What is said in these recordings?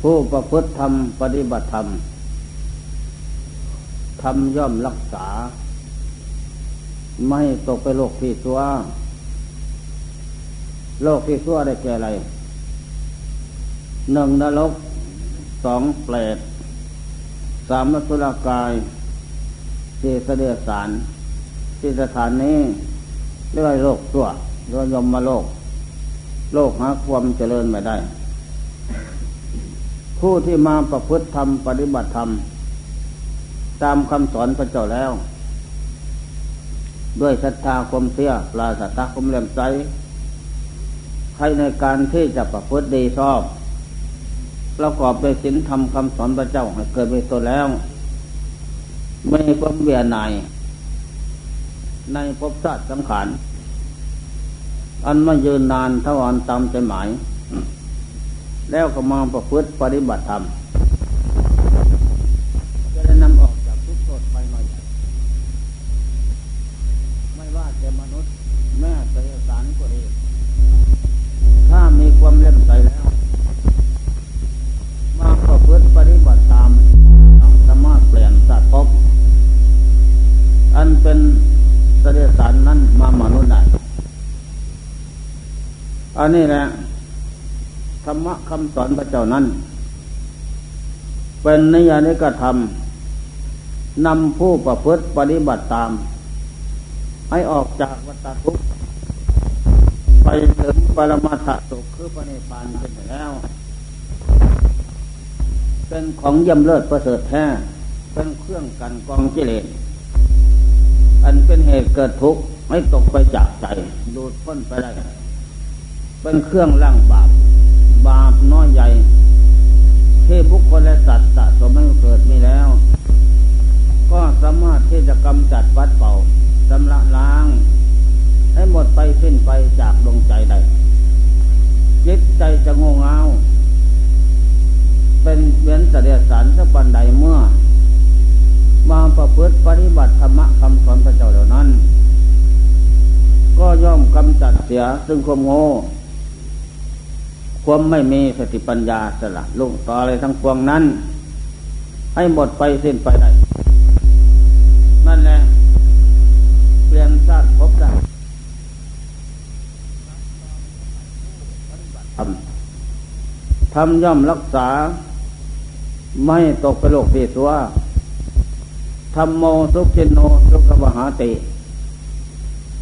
ผู้ประพฤติธรรมปฏิบัติธรรมทำย่อมรักษา ไม่ตกไปโลกที่ตัวโลกที่ตัวได้แก่อะไร หนึ่งนรก สองเปรตสามสุรกายสี่เสดสารที่สถานนี้เรียกว่าโลกตัวเรียกยมมาโลก โลกหาความเจริญไม่ได้ ผู้ที่มาประพฤติธรรมปฏิบัติธรรม ตามคำสอนพระเจ้าแล้ว ด้วยศรัทธาความเสียปลาศรัทธาความเลื่อมใสใครในการที่จะประพฤติดีชอบประกอบด้วยศีลธรรมคำสอนพระเจ้าให้เกิดเป็นตัวแล้ว ไม่ความเวียนในในภพชาติสังขาร อันมายืนนานเท่าอันตามใจหมาย แล้วก็มาประพฤติปฏิบัติธรรมจะได้นำออกจากทุกโทษไปมาใหญ่ไม่ว่าจะมนุษย์ แม่เสสารก็ดีถ้ามีความเล่มใสแล้ว มาประพฤติปฏิบัติตามสามารถเปลี่ยนสัตว์ภพอันเป็นเสดสารนั้นมามนุษย์ได้อันนี้แหละ รรมะคำสอนพระเจ้านั้น เป็นนิยานิกธรรมนำผู้ประพฤติปฏิบัติตาม ให้ออกจากวัฏทุกข์ไปถึงปรมาถสุขคือปณิพานเป็นแล้ว เป็นของย่ำเลิศประเสริฐแท้ เป็นเครื่องกันกองกิเลสอันเป็นเหตุเกิดทุกข์ไม่ตกไปจากใจดูดพ้นไปได้เป็นเครื่องล่างบาป บาปน้อยใหญ่ ที่บุคคลและสัตว์สะสมให้เกิดมีแล้ว ก็สามารถที่จะกำจัดปัดเป่าสำระล้าง ให้หมดไปสิ้นไปจากดวงใจใดจิตใจจะงงเงาเป็นเวียนเสด็จสารสัปันใดเมื่อ มาประพฤติปฏิบัติธรรมะคำสอนพระเจ้าเหล่านั้น ก็ย่อมกำจัดเสียซึ่งความโง่ ความไม่มีสติปัญญาสละลุกต่ออะไรทั้งปวงนั้น ให้หมดไปสิ้นไปได้ นั่นแหละเปลี่ยนชาติพบได้ทำทำย่อมรักษา ไม่ตกไปโลกที่สัวธรรมโมสุขินโนสุขวหาติ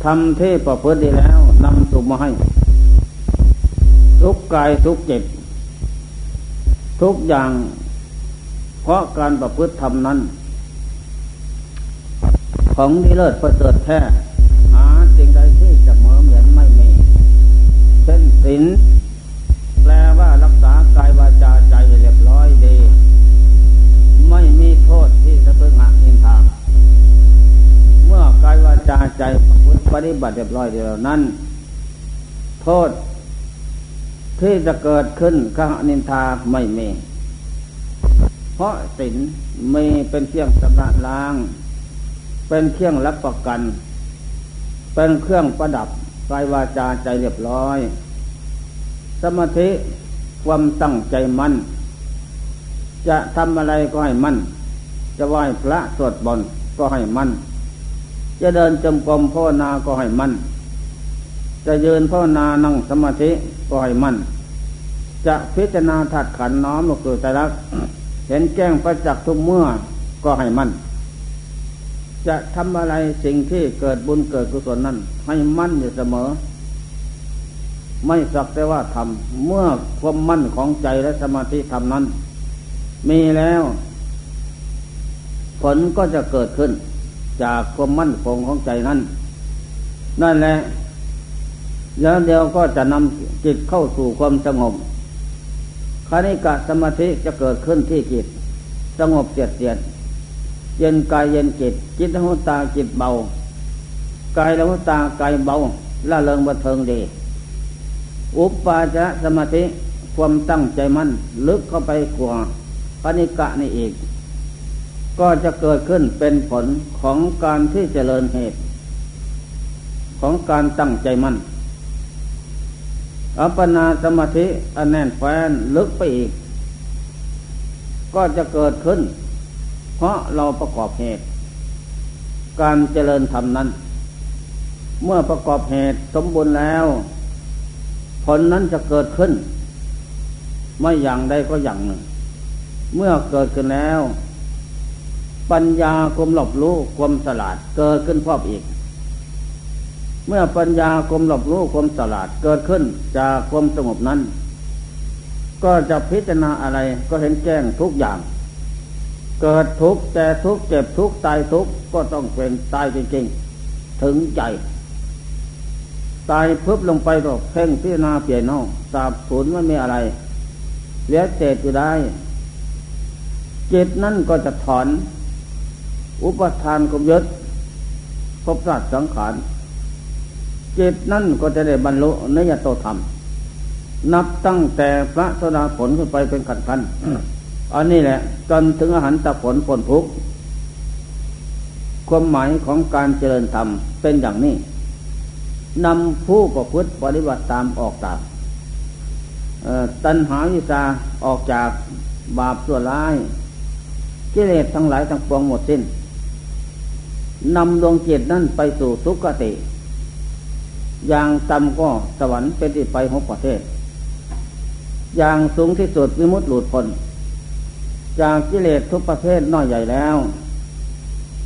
ทำที่ประพฤติดีแล้วนำสุขมาให้ ทุกกายทุกจิตทุกอย่าง เพราะการประพฤติธรรมนั้น ของดีเลิศประเสริฐแท้หาสิ่งใดที่จะเหมือเหมือนไม่มี เช่นศีลแปลว่ารักษากายวาจาใจเรียบร้อยดี ไม่มีโทษที่จะพึงหักนินทาเมื่อกายวาจาใจปฏิบัติเรียบร้อยเดียวนั้น โทษ ที่จะเกิดขึ้นข้านินทาไม่มี เพราะศีลมีเป็นเครื่องสำระล้าง เป็นเครื่องรับประกัน เป็นเครื่องประดับกายวาจาใจเรียบร้อย สมาธิความตั้งใจมั่น จะทำอะไรก็ให้มั่น จะไหว้พระสวดบนก็ให้มั่น จะเดินจมกรมภาวนาก็ให้มั่น จะยืนภาวนานั่งสมาธิก็ให้มั่น จะพิจารณาถัดขันน้อมลงสู่ใจรัก เห็นแจ้งประจักษ์ทุกเมื่อก็ให้มั่น จะทำอะไรสิ่งที่เกิดบุญเกิดกุศลนั้น ให้มั่นอยู่เสมอ ไม่สักแต่ว่าทำเมื่อความมั่นของใจและสมาธิทำนั้น มีแล้ว ผลก็จะเกิดขึ้น จากความมั่นคงของใจนั้น นั่นแหละ แล้วเดียวก็จะนำจิตเข้าสู่ความสงบคณิกะสมาธิจะเกิดขึ้นที่จิต สงบเจียดเจียด เย็นกายเย็นจิต จิตหูตาจิตเบากายละหูตากายเบาละเริงบันเทิงดี อุปปาจะสมาธิความตั้งใจมั่นลึกเข้าไปกว่าคณิกะนี่อีก ก็จะเกิดขึ้นเป็นผลของการที่เจริญเหตุ ของการตั้งใจมั่น อัปปนาสมาธิอันแน่นแฟนลึกไปอีก ก็จะเกิดขึ้น เพราะเราประกอบเหตุ การเจริญธรรมนั้น เมื่อประกอบเหตุสมบูรณ์แล้ว ผลนั้นจะเกิดขึ้น ไม่อย่างใดก็อย่างหนึ่ง เมื่อเกิดขึ้นแล้ว ปัญญาความหลบรู้ความสลาดเกิดขึ้นพรอบอีก เมื่อปัญญาความหลบรู้ความสลาดเกิดขึ้นจากความสงบนั้น ก็จะพิจารณาอะไรก็เห็นแจ้งทุกอย่าง เกิดทุกข์แต่ทุกข์เจ็บทุกข์ตายทุกข์ก็ต้องเป็นตายจริงๆ ถึงใจ ตายพึบลงไปก็เพ่งพิจารณาเปลี่ยนนอกสาบสูญไม่มีอะไรเหลือเศษอยู่ได้ จิตนั่นก็จะถอน อุปทานกบยึดภพสัตว์สังขาร จิตนั่นก็จะได้บรรลุนิยตธรรม นับตั้งแต่พระสดาผลขึ้นไปเป็นขันขันอันนี้แหละจนถึงอาหารตะผลผลทุกความหมายของการเจริญธรรมเป็นอย่างนี้นำผู้ประพฤติปฏิบัติตามออกจากตัณหาวิชาออกจากบาปส่วนร้ายกิเลสทั้งหลายทั้งปวงหมดสิ้นนำดวงจิตนั่นไปสู่สุคติ อย่างต่ำก็สวรรค์เป็นที่ไปหกประเทศ อย่างสูงที่สุดวิมุตติหลุดพ้นจากกิเลสทุกประเภทน้อยใหญ่แล้ว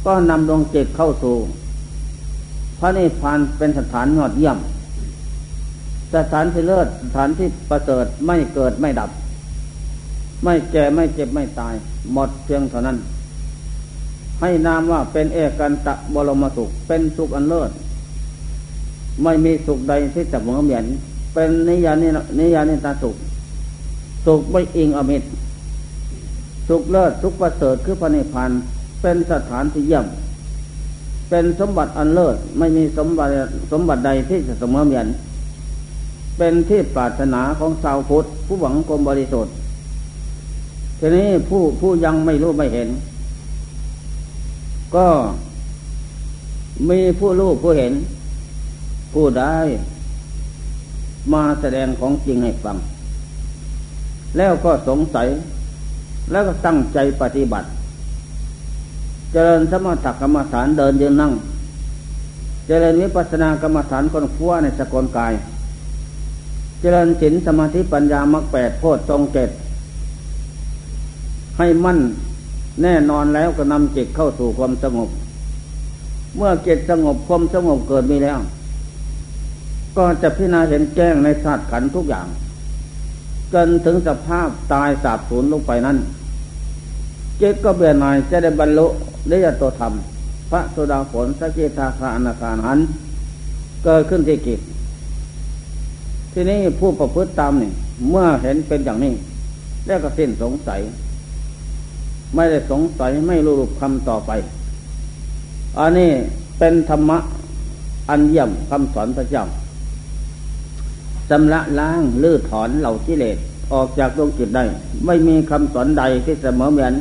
ก็นำดวงจิตเข้าสู่ พระนิพพานเป็นสถานยอดเยี่ยม สถานที่เลิศสถานที่ประเสริฐไม่เกิดไม่ดับ ไม่แก่ไม่เจ็บไม่ตาย หมดเพียงเท่านั้น ให้นามว่าเป็นเอกันตะบรมสุข เป็นสุขอันเลิศ ไม่มีสุขใดที่จะเหมือนเหมือนเป็นนิยานินิยานิตาสุข สุขไม่อิงอมิตร สุขเลิศสุขประเสริฐคือพระนิพพานเป็นสถานที่เยี่ยม เป็นสมบัติอันเลิศไม่มีสมบัติสมบัติใดที่จะเสมอเหมือนเป็นที่ปรารถนาของชาวพุทธผู้หวังกรมบริสุทธิ์ทีนี้ผู้ผู้ยังไม่รู้ไม่เห็น ก็มีผู้รู้ผู้เห็น ผู้ได้มาแสดงของจริงให้ฟัง แล้วก็สงสัย แล้วก็ตั้งใจปฏิบัติ เจริญสมถกรรมฐานเดินยืนนั่ง เจริญวิปัสสนากรรมฐานคนขั้วในสกลกาย เจริญศีลสมาธิปัญญามรรคแปดโพชฌงเจ็ดให้มั่นแน่นอนแล้วก็นำจิตเข้าสู่ความสงบ เมื่อจิตสงบความสงบเกิดมีแล้ว ก็จะพิจารณาเห็นแจ้งในศาตร์ขันทุกอย่างจนถึงสภาพตายสาบสูญลงไปนั้น เจตก็เบื่อหน่ายจะได้บรรลุได้ยตัวธรรม พระโสดาผลสกิทาคาอนาคาหันเกิดขึ้นที่กิจทีนี้ผู้ประพฤติตามนี่เมื่อเห็นเป็นอย่างนี้ แล้วก็สิ้นสงสัย ไม่ได้สงสัยไม่รู้รูปคำต่อไป อันนี้เป็นธรรมะอันเยี่ยมคำสอนพระเจ้า ชำระล้างลื้อถอนเหล่ากิเลสออกจากดวงจิตได้ ไม่มีคำสอนใดที่เสมอเหมือน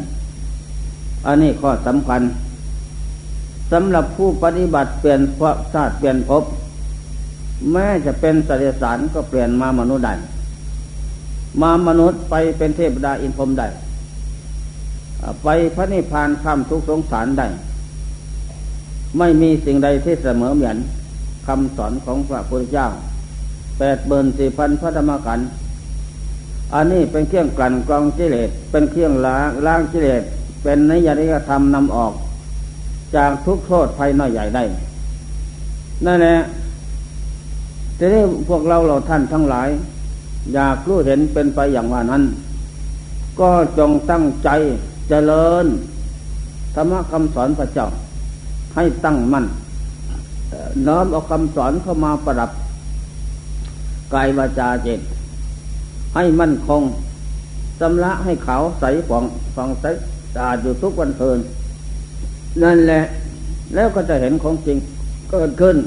อันนี้ข้อสำคัญสำหรับผู้ปฏิบัติเปลี่ยนพระชาติเปลี่ยนภพแม้จะเป็นสัตว์สารก็เปลี่ยนมามนุษย์ได้มามนุษย์ไปเป็นเทพดาอินพรมได้ไปพระนิพพานข้ามทุกสงสารได้ ไม่มีสิ่งใดที่เสมอเหมือนคำสอนของพระพุทธเจ้า แปดเบินสี่พันพระธรรมขัน อันนี้เป็นเครื่องกลั่นกรองกิเลสเป็นเครื่องล้างล้างกิเลสเป็นนิยติธรรมนำออก จากทุกโทษภัยน้อยใหญ่ได้ นั่นแหละทีนี้พวกเราเราท่านทั้งหลาย อยากรู้เห็นเป็นไปอย่างว่านั้น ก็จงตั้งใจเจริญธรรมคำสอนพระเจ้าให้ตั้งมั่นน้อมเอาคำสอนเข้ามาประดับ กายวาจาเจตให้มั่นคงสำละให้เขาใสผ่องผ่องใสสะอาดอยู่ทุกวันเพลินนั่นแหละ แล้วก็จะเห็นของจริงเกิดขึ้น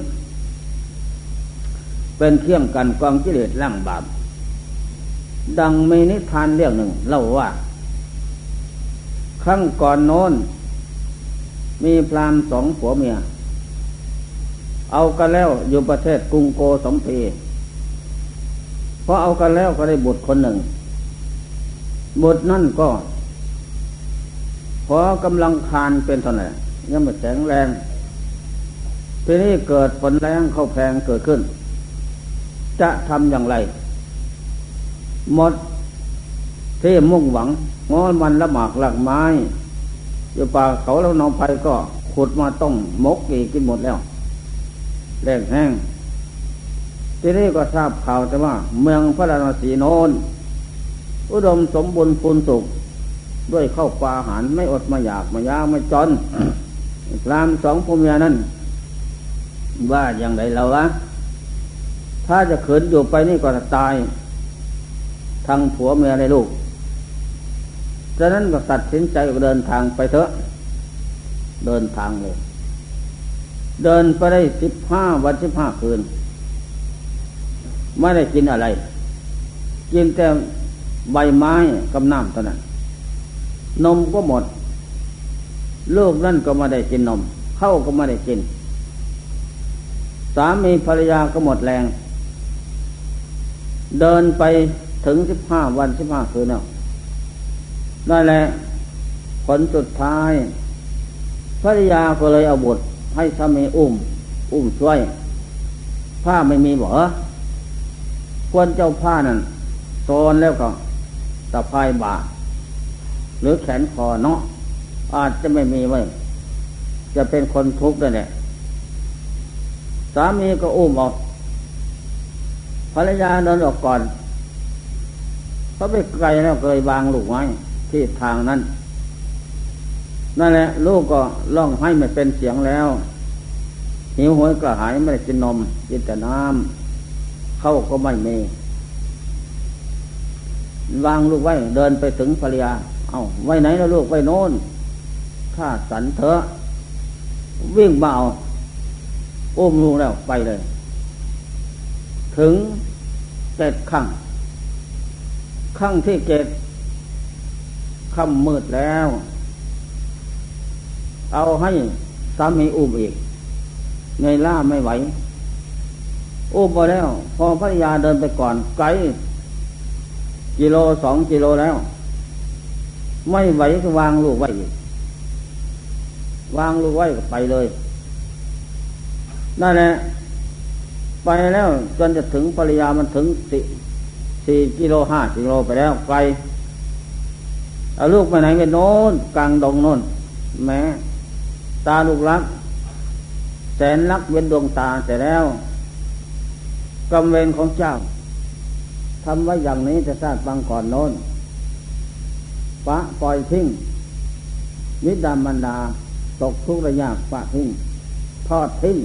เป็นเครื่องกันกองกิเลสล่างบาปดังมีนิทานเรื่องหนึ่งเล่าว่า ครั้งก่อนโน้น มีพรามสองผัวเมีย เอากันแล้วอยู่ประเทศกรุงโกสมพี พอเอากันแล้วก็ได้บุตรคนหนึ่งบุตรนั่นก็ พอกำลังคานเป็นเท่าไหร่ยังไม่แข็งแรงทีนี้เกิดฝนแรงเข้าแพงเกิดขึ้น จะทำอย่างไร หมดที่มุ่งหวังงอมันละหมากหลักไม้อยู่ป่าเขาแล้วนองไปก็ขุดมาต้องมกอีกกินหมดแล้วแรงแห้ง ทีนี้ก็ทราบข่าวแต่ว่า เมืองพระราศีโนนอุดมสมบูรณ์พูนสุข ด้วยเข้าปลาอาหารไม่อดไม่อยากไม่ยากไม่จนพรามสองพมเมียนั้นว่าอย่างไรเราวะถ้าจะขืนอยู่ไปนี่ก็จะตาย ทั้งผัวเมียในลูกจากนั้นก็ตัดสินใจเดินทางไปเถอะ เดินทางเลย เดินไปได้สิบห้าวันสิบห้าคืน ไม่ได้กินอะไร กินแต่ใบไม้กับน้ำเท่านั้น นมก็หมด ลูกนั่นก็ไม่ได้กินนม เข้าก็ไม่ได้กิน สามีภรรยาก็หมดแรง เดินไปถึงสิบห้าวันสิบห้าคืนแล้วนั่นแหละผลสุดท้าย ภรรยาก็เลยเอาบุตรให้สามีอุ้ม อุ้มช่วยผ้าไม่มีบ่ ควรเจ้าผ้านั่นโซนแล้วก็ตะพายบาหรือแขนคอเนาะอาจจะไม่มีไว้จะเป็นคนทุกข์ด้วยแหละสามีก็อุ้มออกภรรยาเดินออกก่อนเขาไปไกลแล้วเคยวางลูกไว้ที่ทางนั้น นั่นแหละ ลูกก็ร้องให้ไม่เป็นเสียงแล้ว หิวโหยกระหายไม่ได้กินนมกินแต่น้ำ เขาก็ไม่มีวางลูกไว้ เดินไปถึงภรรยา เอาไว้ไหนแล้วลูกไว้โน้นข้าสันเถอะ วิ่งเบาอุ้มลูกแล้วไปเลย ถึงเจ็ดขั้งขั้งที่เจ็ดค่ำมืดแล้ว เอาให้สามีอุ้มอีกเงยล่าไม่ไหว อุ้มไปแล้ว พอภรรยาเดินไปก่อนไกล กิโลสองกิโลแล้ว ไม่ไหวก็วางลูกไว้วางลูกไว้ก็ไปเลยนั่นแหละไปแล้วจนจะถึงภรรยามันถึงสี่สี่กิโลห้ากิโลไปแล้วไกลเอาลูกไปไหนไปโน้นกลางดงโน้นแม้ตาลูกรัก แสนรักเว้นดวงตาแต่แล้ว กำเวรของเจ้าทำไว้อย่างนี้จะทราบบังก่อนโน้นปะปล่อยทิ้งนิดามันดาตกทุกระยะปะทิ้งทอดทิ้ง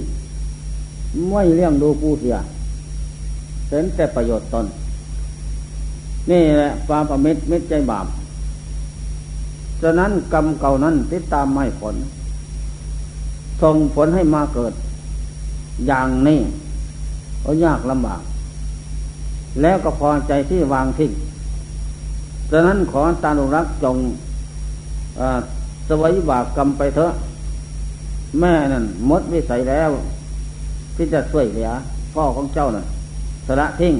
ไม่เลี้ยงดูผู้เสียเห็นแต่ประโยชน์ตน นี่แหละความประมิตรมิตรใจบาปฉะนั้นกรรมเก่านั้นติดตามไม่ผลส่งผลให้มาเกิด อย่างนี้ ก็ยากลำบาก แล้วก็พอใจที่วางทิ้งฉะนั้นขอตาลุรักจงสวัยบากกรรมไปเถอะ แม่นั่นมดวิสัยแล้ว ที่จะช่วยเหลือพ่อของเจ้าน่ะสละทิ้ง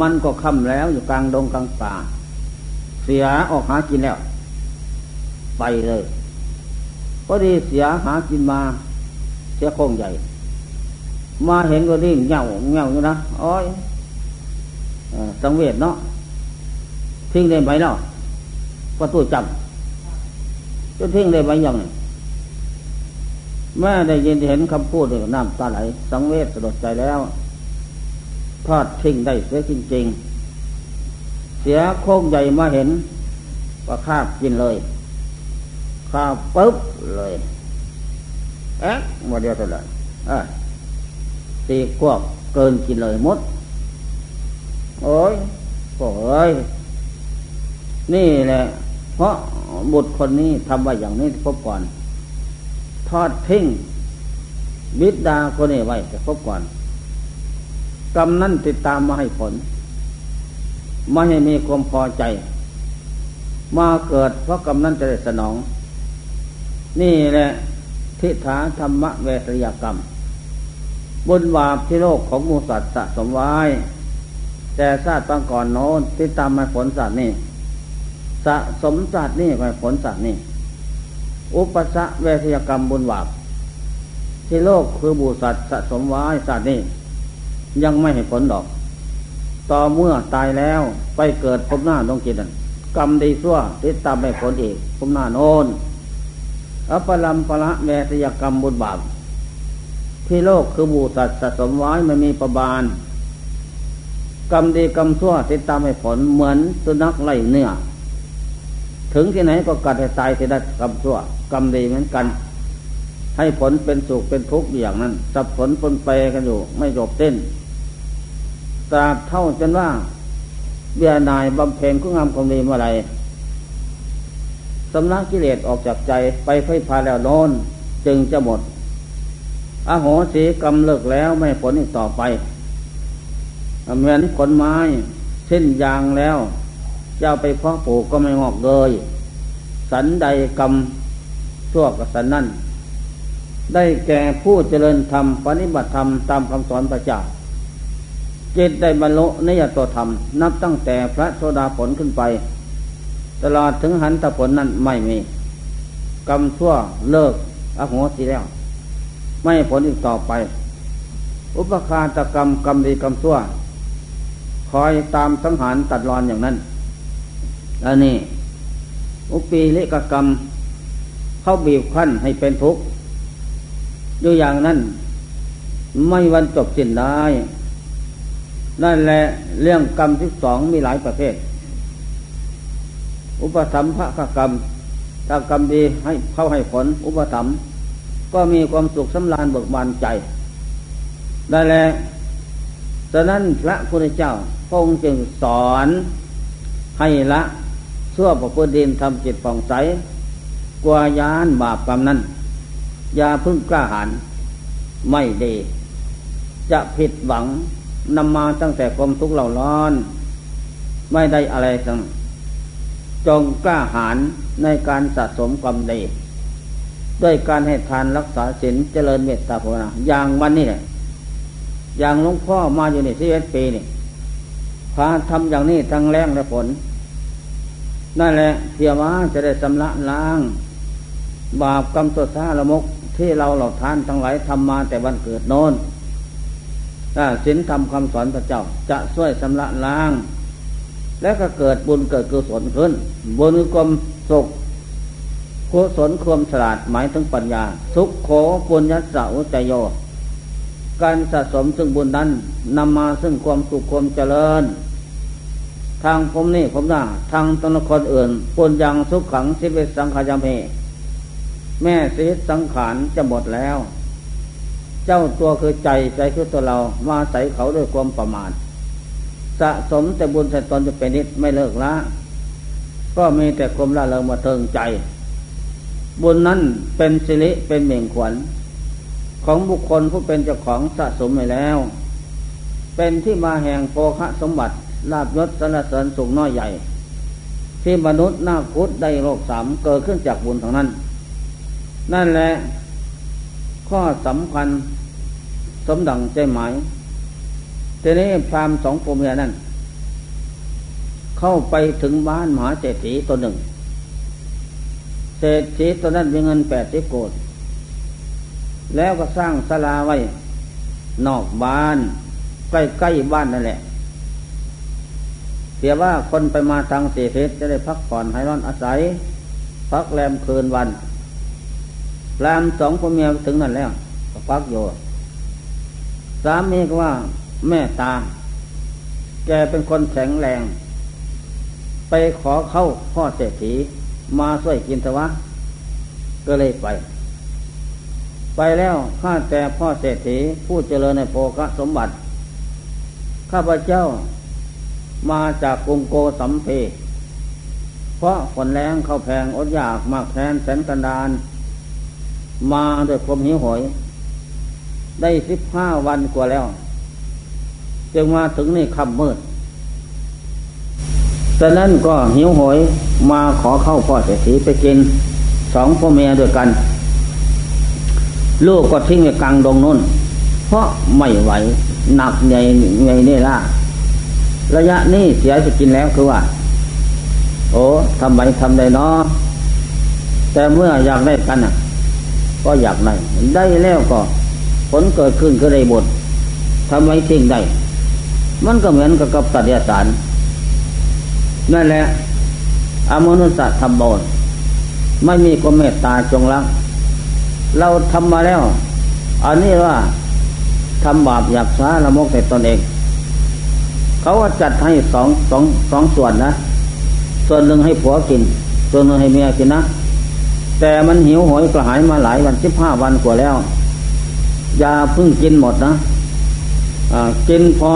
มันก็คำแล้วอยู่กลางดงกลางป่า เสียออกหากินแล้ว ไปเลยพอดีเสียหากินมา เสียโคงใหญ่ มาเห็นก็ดิ่งเงาเงาอยู่นะอ้อยสังเวชเนาะทิ้งได้ไหมเนาะประตูจำจะทิ้งได้ไหมยังไงแม่ได้ยินเห็นคำพูดเลยน้ำตาไหล สังเวชสลดใจแล้ว ทอดทิ้งได้เสียจริง ๆ เสียโค้งใหญ่มาเห็นก็คาบกินเลยคาบปุ๊บเลย เอ๊ะมดเดียวเท่าไหร่ ตีกวกเกินกินเลยมด โอ้ยโอ้ยนี่แหละ เพราะบุตรคนนี้ทำไว้อย่างนี้พบก่อน ทอดทิ้งวิดาคนนี้ไว้จะพบก่อนกรรมนั้นติดตามมาให้ผลไม่ให้มีความพอใจ มาเกิดเพราะกรรมนั้นจะได้สนอง นี่แหละทิฏฐาธรรมเวทยกรรม บุญบาปที่โลกของมูสัตว์สะสมไว้ แต่ชาติตั้งก่อนโน้นที่ตามมาผลสัตว์นี่สะสมศาสตร์นี่ก็ผลศาสตร์นี่อุปสะเวทยกรรมบุญบาปที่โลกคือบูสัตสะสมไว้ศาสตร์นี่ยังไม่เห็นผลดอก ต่อเมื่อตายแล้วไปเกิดพบหน้าต้องกินกรรมดีซั่วติดตามไปผลอีกพบหน้าโน้นอัปลัมปละเวทยกรรมบุญบาป ที่โลกคือบูสัตสะสมไว้ไม่มีประบาลกรรมดีกรรมชั่วติดตามให้ผลเหมือนสุนัขไล่เนื้อ ถึงที่ไหนก็กัดให้ตายที่ได้กรรมชั่วกรรมดีเหมือนกัน ให้ผลเป็นสุขเป็นทุกข์อย่างนั้นสับสนปนไปกันอยู่ ไม่จบเต้นตราบเท่าจนว่า เบียนายบำเพ็ญคุณงามความดีเมื่อไรสำนักกิเลสออกจากใจไปไฟพาแล้วโน้นจึงจะหมด อโหสีกรรมเลิกแล้วไม่ผลอีกต่อไปเหมือนขนไม้เส้นยางแล้วจะไปเพาะปลูกก็ไม่งอกเลย สันใดกรรมชั่วกับสันนั่น ได้แก่ผู้เจริญธรรมปฏิบัติธรรมตามคำสอนพระเจ้าจิตได้บรรลุนิยตัวธรรม นับตั้งแต่พระโสดาผลขึ้นไป ตลอดถึงหันตผลนั้นไม่มี กรรมชั่วเลิกอโหสิแล้ว ไม่ผลอีกต่อไป อุปคาตกรรมกรรมดีกรรมชั่ว คอยตามสังหารตัดรอนอย่างนั้นอันนี้อุปีเลกกรรม เข้าบีบคั้นให้เป็นทุกข์อยู่อย่างนั้น ไม่วันจบสิ้นได้นั่นแหละเรื่องกรรมที่สองมีหลายประเภท อุปธรรมภะกรรมถ้ากรรมดีให้เข้าให้ผล อุปธรรม ก็มีความสุขสำราญเบิกบานใจ ได้แล้วฉะนั้นพระพุทธเจ้าพงจึงสอนให้ละชั่วประพฤติดินทำจิตผ่องใสกลัวยานบาปกรรมนั้น อย่าพึ่งกล้าหาญไม่ดี จะผิดหวังนำมาตั้งแต่ความทุกข์เหล่าร้อน ไม่ได้อะไรทั้งจงกล้าหาญในการสะสมความดี ด้วยการให้ทานรักษาศีลเจริญเมตตาภาวนาอย่างวันนี้แหละอย่างหลวงพ่อมาอยู่ในที่เอปีนี่พาทำอย่างนี้ทั้งแรงและผล นั่นแหละเพียว่าจะได้สำระล้าง บาปกรรมตัวซาละมกที่เราเหล่าทานทั้งหลายทำมาแต่วันเกิดโน้นถ้าศีลธรรมคำสอนพระเจ้าจะช่วยสำระล้าง และก็เกิดบุญเกิดกุศลขึ้นบุญความสุข กุศลความฉลาดหมายถึงปัญญา สุขโขปุญญสาวจโย การสะสมซึ่งบุญนั้นนำมาซึ่งความสุขความเจริญ ทางผมนี่ผมน่าทางตนคนอื่นปุญยังสุขขังสิเวสังขายามเพแม่สิสังขารจะหมดแล้ว เจ้าตัวคือใจใจคือตัวเรามาใส่เขาด้วยความประมาทสะสมแต่บุญแต่ตนจะเป็นนิดไม่เลิกละก็มีแต่ความละเลงมาเทิงใจ บุญนั้นเป็นสิริเป็นเม่งขวัญ ของบุคคลผู้เป็นเจ้าของสะสมไปแล้ว เป็นที่มาแห่งโภคะสมบัติลาบยศสรรเสริญสูงน้อยใหญ่ ที่มนุษย์หน้าคุดได้โลกสามเกิดขึ้นจากบุญทางนั้น นั่นแหละข้อสำคัญสมดังใจหมายทีนี้พรามสองผัวเมียนั้นเข้าไปถึงบ้านมหาเศรษฐีตัวหนึ่ง เศรษฐีตัวนั้นมีเงินแปดสิบโกดแล้วก็สร้างศาลาไว้ นอกบ้าน ใกล้ๆบ้านนั่นแหละเสียว่าคนไปมาทางเสียเพชรจะได้พักผ่อนให้นอนอาศัย พักแรมคืนวันแรมสองพ่อเมียถึงนั่นแล้วก็พักอยู่สามีก็ว่าแม่ตา แกเป็นคนแข็งแรง ไปขอเข้าพ่อเศรษฐี มาช่วยกินเถวะ ก็เลยไป ไปแล้วข้าแต่พ่อเศรษฐีผู้เจริญในโภคสมบัติ ข้าพเจ้ามาจากกรุงโกสัมเพ เพราะฝนแรงเข้าแพงอดอยากมากแทนแสนกันดานมาด้วยความหิวโหย ได้สิบห้าวันกว่าแล้ว จึงมาถึงนี่ค่ำมืด ต่นั้นก็หิวโหยมาขอเข้าพ่อเศรษฐีไปกินสองพ่อเมียด้วยกัน ลูกก็ทิ้งไว้กลางดงนู้นเพราะไม่ไหวหนักใหญ่ใหญ่นี่ล่ะระยะนี้เสียจะกินแล้วคือว่า โอ้ทำไมทำได้เนาะแต่เมื่ออยากได้กันอะ ก็อยากได้ได้แล้วก็ ผลเกิดขึ้นก็ได้บททำไมทิ้งได้ มันก็เหมือนกับกับสัตยาสาร นั่นแหละ อมนุษย์ธรรมบนไม่มีความเมตตาจงรัก เราทำมาแล้ว อันนี้ว่าทำบาปอยากช้าละมกแต่ตนเอง เขาว่าจัดให้สองสองสองส่วนนะ ส่วนหนึ่งให้ผัวกิน ส่วนหนึ่งให้เมียกินนะ แต่มันหิวโหยกระหายมาหลายวันสิบห้าวันกว่าแล้วยาเพิ่งกินหมดนะกินพอ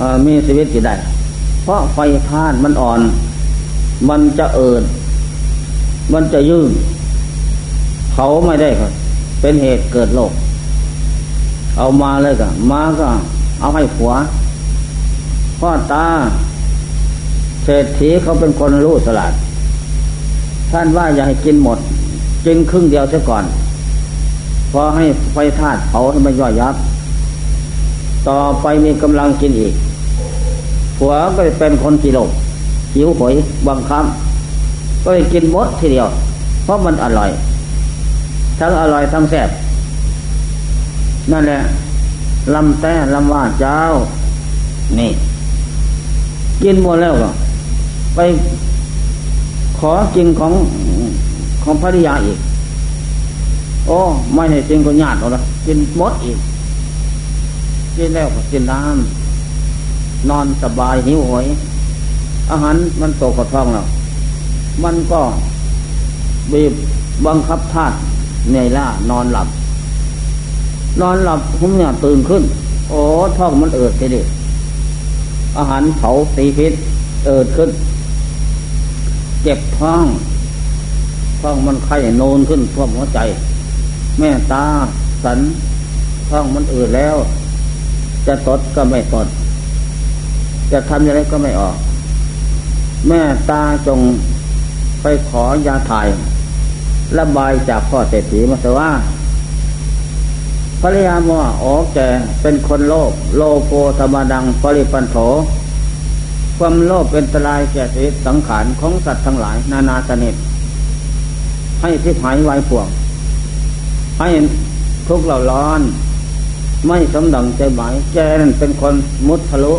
อมีชีวิตอยู่ได้ เพราะไฟท่านมันอ่อน มันจะเอิดมันจะยืงเขาไม่ได้ครับ เป็นเหตุเกิดโรคเอามาเลยก็มาก็เอาให้ผัวพ่อตาเศรษฐีเขาเป็นคนรู้สลัด ท่านว่าอย่าให้กินหมดกินครึ่งเดียวเสียก่อนพอให้ไฟธาตุเผาให้มันย่อยยับ ต่อไปมีกำลังกินอีก ผัวก็เป็นคนกิโลหิวหอยบางครั้งก็เลยกินมดทีเดียว เพราะมันอร่อย ทั้งอร่อยทั้งแซ่บนั่นแหละลำแต่ลำว่าเจ้า นี่ กินหมดแล้วก็ ไปขอกินของของภริยาอีก โอ้ไม่ให้กินก็ญาติเอาละกินมดอีก กินแล้วก็กินน้ำ นอนสบายหิวโหย อาหารมันตกกระท้องแล้วมันก็บีบบังคับธาตุเหนื่อยล้านอนหลับ นอนหลับผมเนี่ยตื่นขึ้น โอ้ท้องมันเอิดทีเดียอาหารเผาตีพิษเอิดขึ้น เจ็บท้องท้องมันไข้โนนขึ้นท่วมหัวใจ แม่ตาสันท้องมันอืดแล้ว จะตดก็ไม่ตด จะทำยังไงก็ไม่ออก แม่ตาจงไปขอยาถ่ายระบายจากพ่อเศรษฐีมาสว่าภรรยาว่าอ๋อแกเป็นคนโลภโลโภธรรมดังปริปันโถ ความโลภเป็นตรายแก่ชีวิตสังขารของสัตว์ทั้งหลาย นานาสนิทให้ทิพหายไว้พวง ให้ทุกเหล่าร้อน ไม่สมดังใจหมายแกนั่นเป็นคนมุทะลุ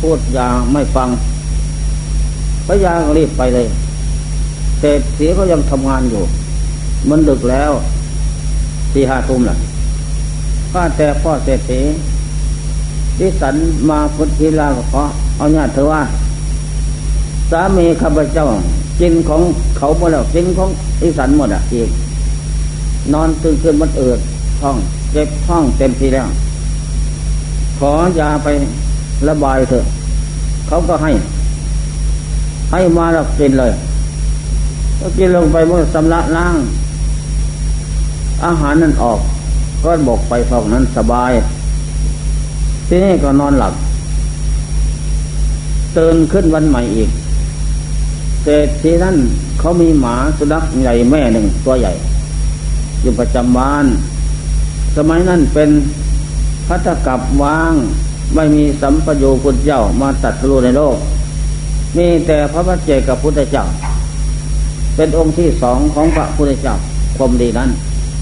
พูดยาไม่ฟังพระยาก็รีบไปเลยเศรษฐีก็ยังทำงานอยู่ มันดึกแล้วที่ห้าทุ่มแหละก็แต่พ่อเศรษฐีที่สันมาพุทธิลาก็ขอเอาญาติเธอว่า สามีข้าพเจ้ากินของเขาหมดแล้วกินของอิสันหมดอะอีก นอนตื่นขึ้นมันเอิดท้องเจ็บท้องเต็มทีแล้ว ขอยาไป ระบายเถอะ เขาก็ให้ ให้มาแล้วกินเลยก็กินลงไปเมื่อสำลักล้าง อาหารนั้นออก ก็บอกไปท้องนั้นสบาย ที่นี่ก็นอนหลับตื่นขึ้นวันใหม่อีกเศรษฐีนั้นเขามีหมาสุนัขใหญ่แม่หนึ่งตัวใหญ่ อยู่ประจำบ้าน สมัยนั้นเป็นพัตกับว่าง ไม่มีสัมปโยพุทธเจ้ามาตัดสู้ในโลก มีแต่พระพัจเจกับพุทธเจ้า เป็นองค์ที่สองของพระพุทธเจ้าความดีนั้น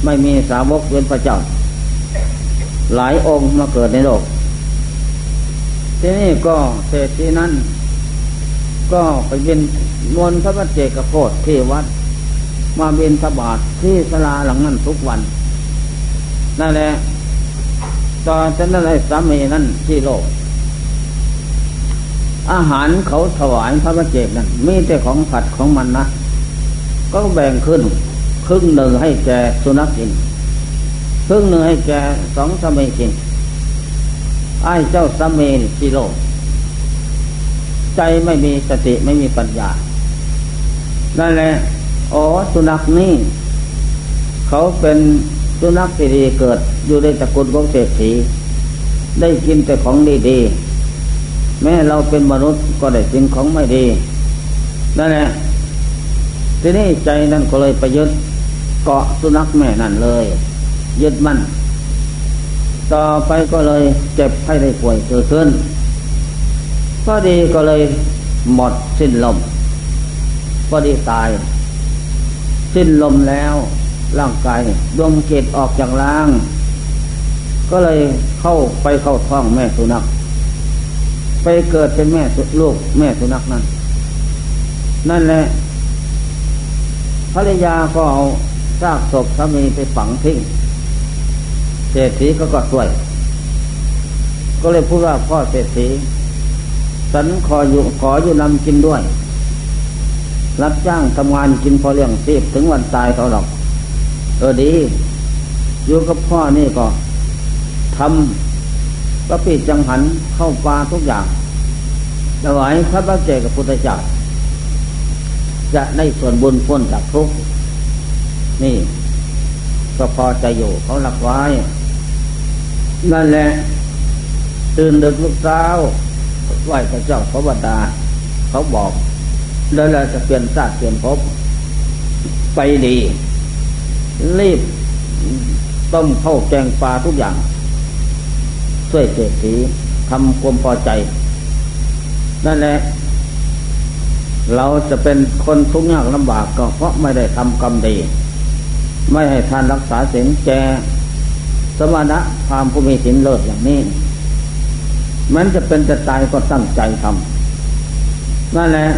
ไม่มีสาวกเป็นพระเจ้า หลายองค์มาเกิดในโลก ที่นี่ก็เศรษฐีนั้น ก็ไปเป็นมนพระพัจเจกโพธที่วัด มาเบนสบาทที่สลาหลังนั้นทุกวันนั่นแหละ ตอนนั้นไอ้สามีนั้นที่โลก อาหารเขาถวายพระพเจกนั่นมีแต่ของผัดของมันนะ ก็แบ่งขึ้น ครึ่งหนึ่งให้แกสุนัขกิน ครึ่งหนึ่งให้แกสองสามีกินไอ้เจ้าสามีกิโลก ใจไม่มีสติไม่มีปัญญา นั่นแหละอ๋อสุนัขนี่ เขาเป็นสุนัขที่ดีเกิด อยู่ในตระกูลของเศรษฐี ได้กินแต่ของดีๆ แม้เราเป็นมนุษย์ก็ได้สิ่งของไม่ดี นั่นแหละ ทีนี้ใจนั่นก็เลยไปยึดเกาะสุนัขแม่นั่นเลย ยึดมั่น ต่อไปก็เลยเจ็บไข้ได้ป่วยเกิดขึ้นก็ดีก็เลยหมดสิ้นลมก็ดีตาย สิ้นลมแล้วร่างกายดวงจิตออกจากร่าง ก็เลยเข้าไปเข้าท้องแม่สุนัขไปเกิดเป็นแม่ลูกแม่สุนัขนั่นนั่นแหละภรรยาก็เอาซากศพสามีไปฝังทิ้งเศรษฐีก็ก็ช่วย ก็เลยพูดว่าพ่อเศรษฐีฉันขออยู่ขออยู่นำกินด้วย รับจ้างทำงานกินพอเลี้ยงชีพถึงวันตายเขาหรอก เออดี อยู่กับพ่อนี่ก็ ทำก็ปิดจังหันเข้าปลาทุกอย่างถวายพระบาเจกับพุทธเจ้าจะได้ส่วนบุญพ้นจากทุกข์นี่ก็พอใจอยู่เขาหลักไว้ นั่นแหละ ตื่นดึกลูกสาไหวพระเจ้าพระบดา เขาบอก แล้วเราจะเปลี่ยนศาสตร์เปลี่ยนภพไปดี รีบต้มเข้าแกงปลาทุกอย่าง ช่วยเศรษฐีทำความพอใจ นั่นแหละเราจะเป็นคนทุกข์ยากลำบากก็เพราะไม่ได้ทำกรรมดี ไม่ให้ทานรักษาศีลแจสมณะพามผู้มีศีลเลิศอย่างนี้ มันจะเป็นจะตายก็ตั้งใจทำนั่นแหละ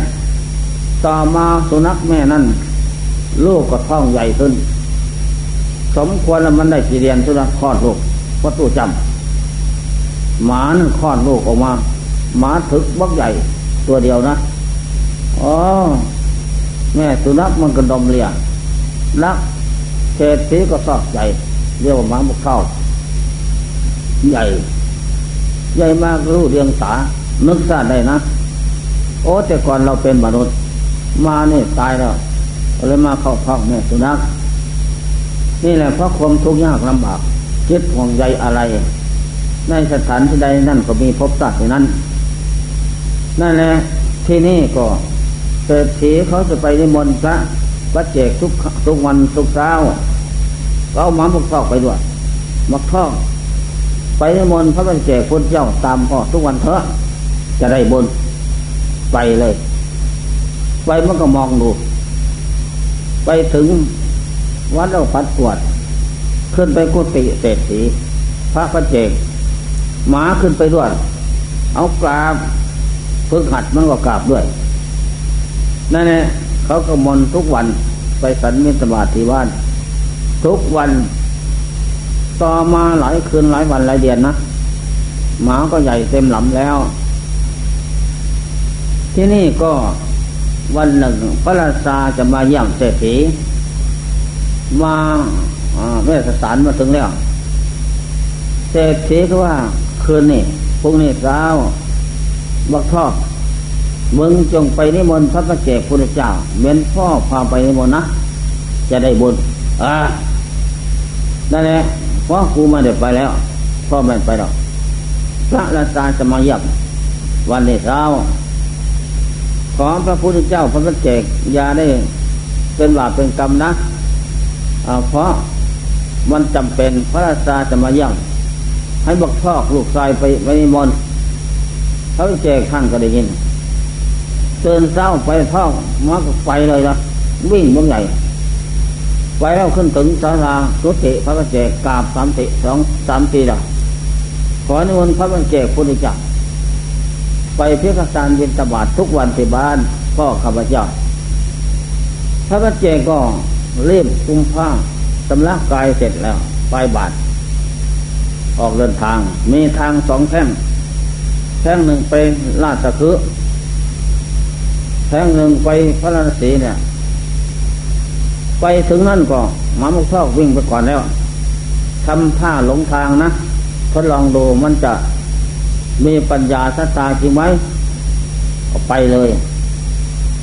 ต่อมาสุนัขแม่นั่นลูกก็ท้องใหญ่ขึ้น สมควรแล้วมันได้กี่เรียนสุนัขคลอดลูกวัตถุจำ หมานั่นคลอดลูกออกมา หมาถึกบักใหญ่ตัวเดียวนะอ๋อแม่สุนัขมันก็ดมเลียรักเศษสีก็ซอกใหญ่เรียกว่าหมาบุกเข้าใหญ่ ใหญ่มากรู้เรียงสานึกซาได้นะ โอ้แต่ก่อนเราเป็นมนุษย์ มาเนี่ยตายแล้วเลยมาเข้าท้องแม่สุนัขนี่แหละเพราะความทุกข์ยากลำบากคิดห่วงใยอะไร ในสถานที่ใดนั่นก็มีพบสัตว์ในนั้น นั่นแหละที่นี่ก็เศรษฐีเขาจะไปนิมนต์พระวัดเจกทุกทุกวันทุกเช้าก็เอาหมาพวกทอกไปด้วยมักทอกไปนิมนต์พระบัญเจกพุทธเจ้าตามพ่อทุกวันเถอะจะได้บนไปเลย ไปมันก็มองดู ไปถึงวัดเราพัดกวด ขึ้นไปกุฏิเศรษฐีพระพัดเจก หมาขึ้นไปด้วย เอากราบฝึกหัดมันก็กราบด้วย นั่นแหละเขาก็มนทุกวันไปสันมิตรบาทที่บ้าน ทุกวัน ต่อมาหลายคืนหลายวันหลายเดือนนะหมาก็ใหญ่เต็มหลำแล้ว ที่นี่ก็วันหนึ่งพระราชาจะมาเยี่ยมเศรษฐีมาแม่สารมาถึงแล้ว เศรษฐีก็ว่า คืนนี่พรุ่งนี้เช้าบักทอกมึงจงไปนิมนต์พระประเจกพุทธเจ้าเหมือนพ่อพาไปนิมนต์นะจะได้บุญอ่านั่นแหละเพราะครูมาเด็ดไปแล้วพ่อแม่ไปหรอกพระราชาจะมาเยี่ยมวันนี้เช้าขอพระพุทธเจ้าพระประเกอย่าได้เป็นบาปเป็นกรรมนะเพราะมันจำเป็นพระราชาจะมาเยี่ยม ให้บักทอกลูกชายไปไปนิมนต์เขาเจกท่านก็ได้ยินเตือนเศร้าไปท่องมาก็ไปเลยนะวิ่งบนใหญ่ไปแล้วขึ้นถึงศาลาสุติพระบเจกกราบสามติสองสามตีละขอนิมนต์พระบเจกพุทธเจ้าไปเพื่อการเย็นตบาททุกวันที่บ้านพ่อข้าพเจ้าพระบเจกก็เรียบกุมผ้าสำลักกายเสร็จแล้ว ไปบาท ออกเดินทาง มีทางสองแท่ง แท่งหนึ่งไปลาดตะคือแท่งหนึ่งไปพระนศีเนี่ย ไปถึงนั่นก็หมามุกทอกวิ่งไปก่อนแล้วทำท่าหลงทางนะทดลองดูมันจะมีปัญญาสัตาจริงไหมก็ไปเลย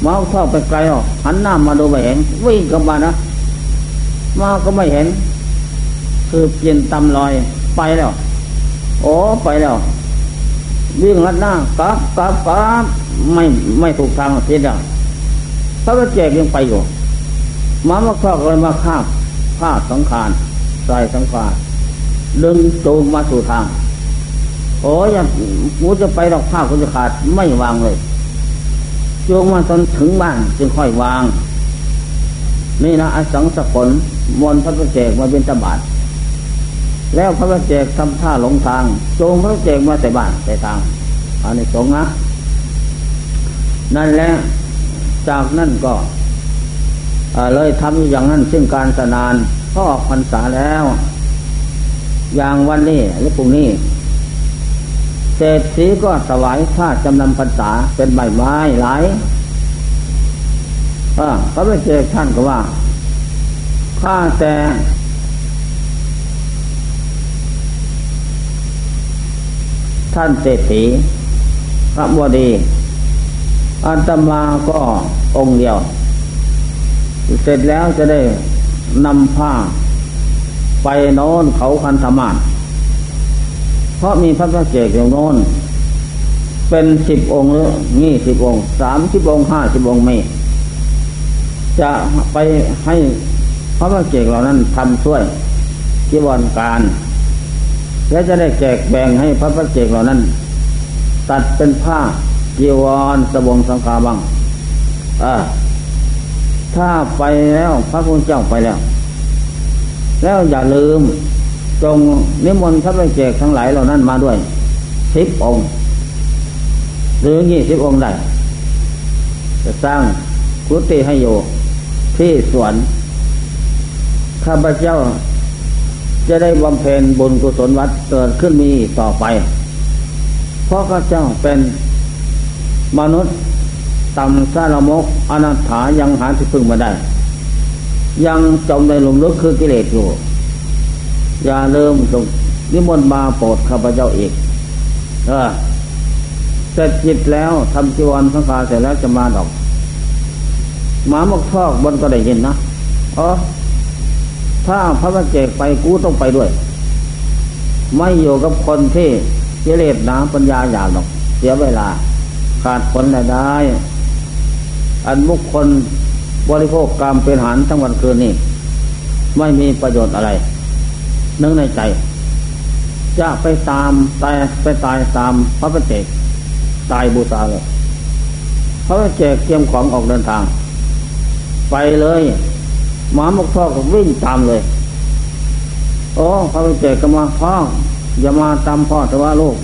หมามุกทอไปไกลออกหันหน้ามาดูไม่เห็น วิ่งกลับมานะมาก็ไม่เห็น คือเปลี่ยนตำลอย ไปแล้ว โอ้ไปแล้ว วิ่งลัดหน้ากลับกลับกลับไม่ไม่ถูกทางเสียแล้วพระเจ้ายังไปอยู่มามาครอกเลยมาฆ่าผ้าสังขารใส่สังขารดึงจูงมาสู่ทาง โอ้ยกูจะไปดอกผ้ากูจะขาดไม่วางเลยจูงมาจนถึงบ้านจึงค่อยวาง นี่นะอสังสผลมนพระประเจกมาเป็นตบาท แล้วพระประเจกทำท่าหลงทางจงพระประเจกมาแต่บ้านแต่ทางอันนี้สงนะ นั่นแหละจากนั่นก็เลยทำอย่างนั้นซึ่งการสนานก็ออกพรรษาแล้ว อย่างวันนี้หรือพรุ่งนี้เศรษฐีก็สวายผ้าจำนำพรรษาเป็นใบไม้หลายพระเจ้าท่านก็ว่าข้าแต่ ท่านเศรษฐีพระบดีอันตมาก็องค์เดียว เสร็จแล้วจะได้นำผ้า ไปโน้นเขาคันธมานเพราะมีพระพระเจกอย่โน้น เป็นสิบองค์หรือยี่สิบองค์สามสิบองค์ห้าสิบองค์ไม่ จะไปให้พระพระเจกเหล่านั้นทำช่วยจีวรการ และจะได้แจกแบ่งให้พระพระเจกเหล่านั้น ตัดเป็นผ้าจีวรสบงสังฆาบังอ่าถ้าไปแล้วพระพุทธเจ้าไปแล้ว แล้วอย่าลืมจงนิมนต์พระไปเจกทั้งหลายเหล่านั้นมาด้วยสิบองค์ หรือยี่สิบองค์ได้จะสร้างกุฏิให้อยู่ที่สวนข้าพเจ้า จะได้บำเพ็ญบุญกุศลวัดเกิดขึ้นมีต่อไป เพราะข้าเจ้าเป็นมนุษย์ต่ำซาลมกอนัตถายังหาที่พึ่งมาได้ ยังจมในหลุมลึกคือกิเลสอยู่ อย่าเริ่มตรงนิมนต์มาโปรดข้าพเจ้าอีก เออเสร็จจิตแล้วทำจีวรสังฆาเสร็จแล้วจะมาดอกหมาหมกทอกบนก็ได้ยินนะเออ ถ้าพระบัจเจกไปกูต้องไปด้วย ไม่อยู่กับคนที่เจเลสนาปัญญาหยาบหรอก เสียเวลา ขาดผลได้ อันบุคคลบริโภคกรรมเป็นหารทั้งวันคืนนี่ไม่มีประโยชน์อะไร นึกในใจ จะไปตามตายไปตายตามพระประเจก ตายบูชาเลยพระประเจกเตรียมของออกเดินทาง ไปเลย หมาหมกพ่อก็วิ่งตามเลย โอ้พระปเจกก็มาพ่ออย่ามาตามพ่อแต่ว่าลูก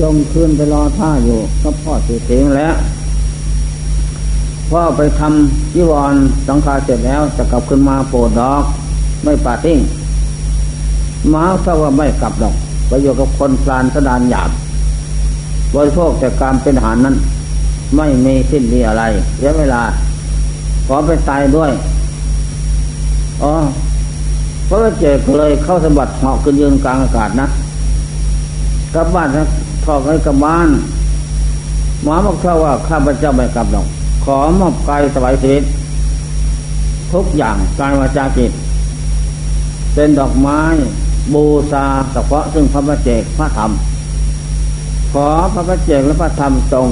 จงขึ้นไปรอท่าอยู่ก็พ่อสือเสียงแล้วพ่อไปทำยิวรสังฆาเสร็จแล้วจะกลับขึ้นมาโปรดดอก ไม่ปาทิ้งหมาถ้าว่าไม่กลับดอกไปอยู่กับคนพลานสดานหยาบบริโภคแต่การเป็นอาหารนั้น ไม่มีสิ้นมีอะไรเสียเวลา ขอไปตายด้วย อ๋อพระเจ้าเลยเข้าสมบัติเหาะขึ้นยืนกลางอากาศนะกลับบ้านนะทอกให้กลับบ้านหมาบอกเขาว่าข้าพเจ้าไม่กลับดอกขอมอบกายสบายชีวิตทุกอย่างกายวาจาจิต เป็นดอกไม้บูชาเฉพาะซึ่งพระพเจกพระธรรม ขอพระพเจกและพระธรรมจง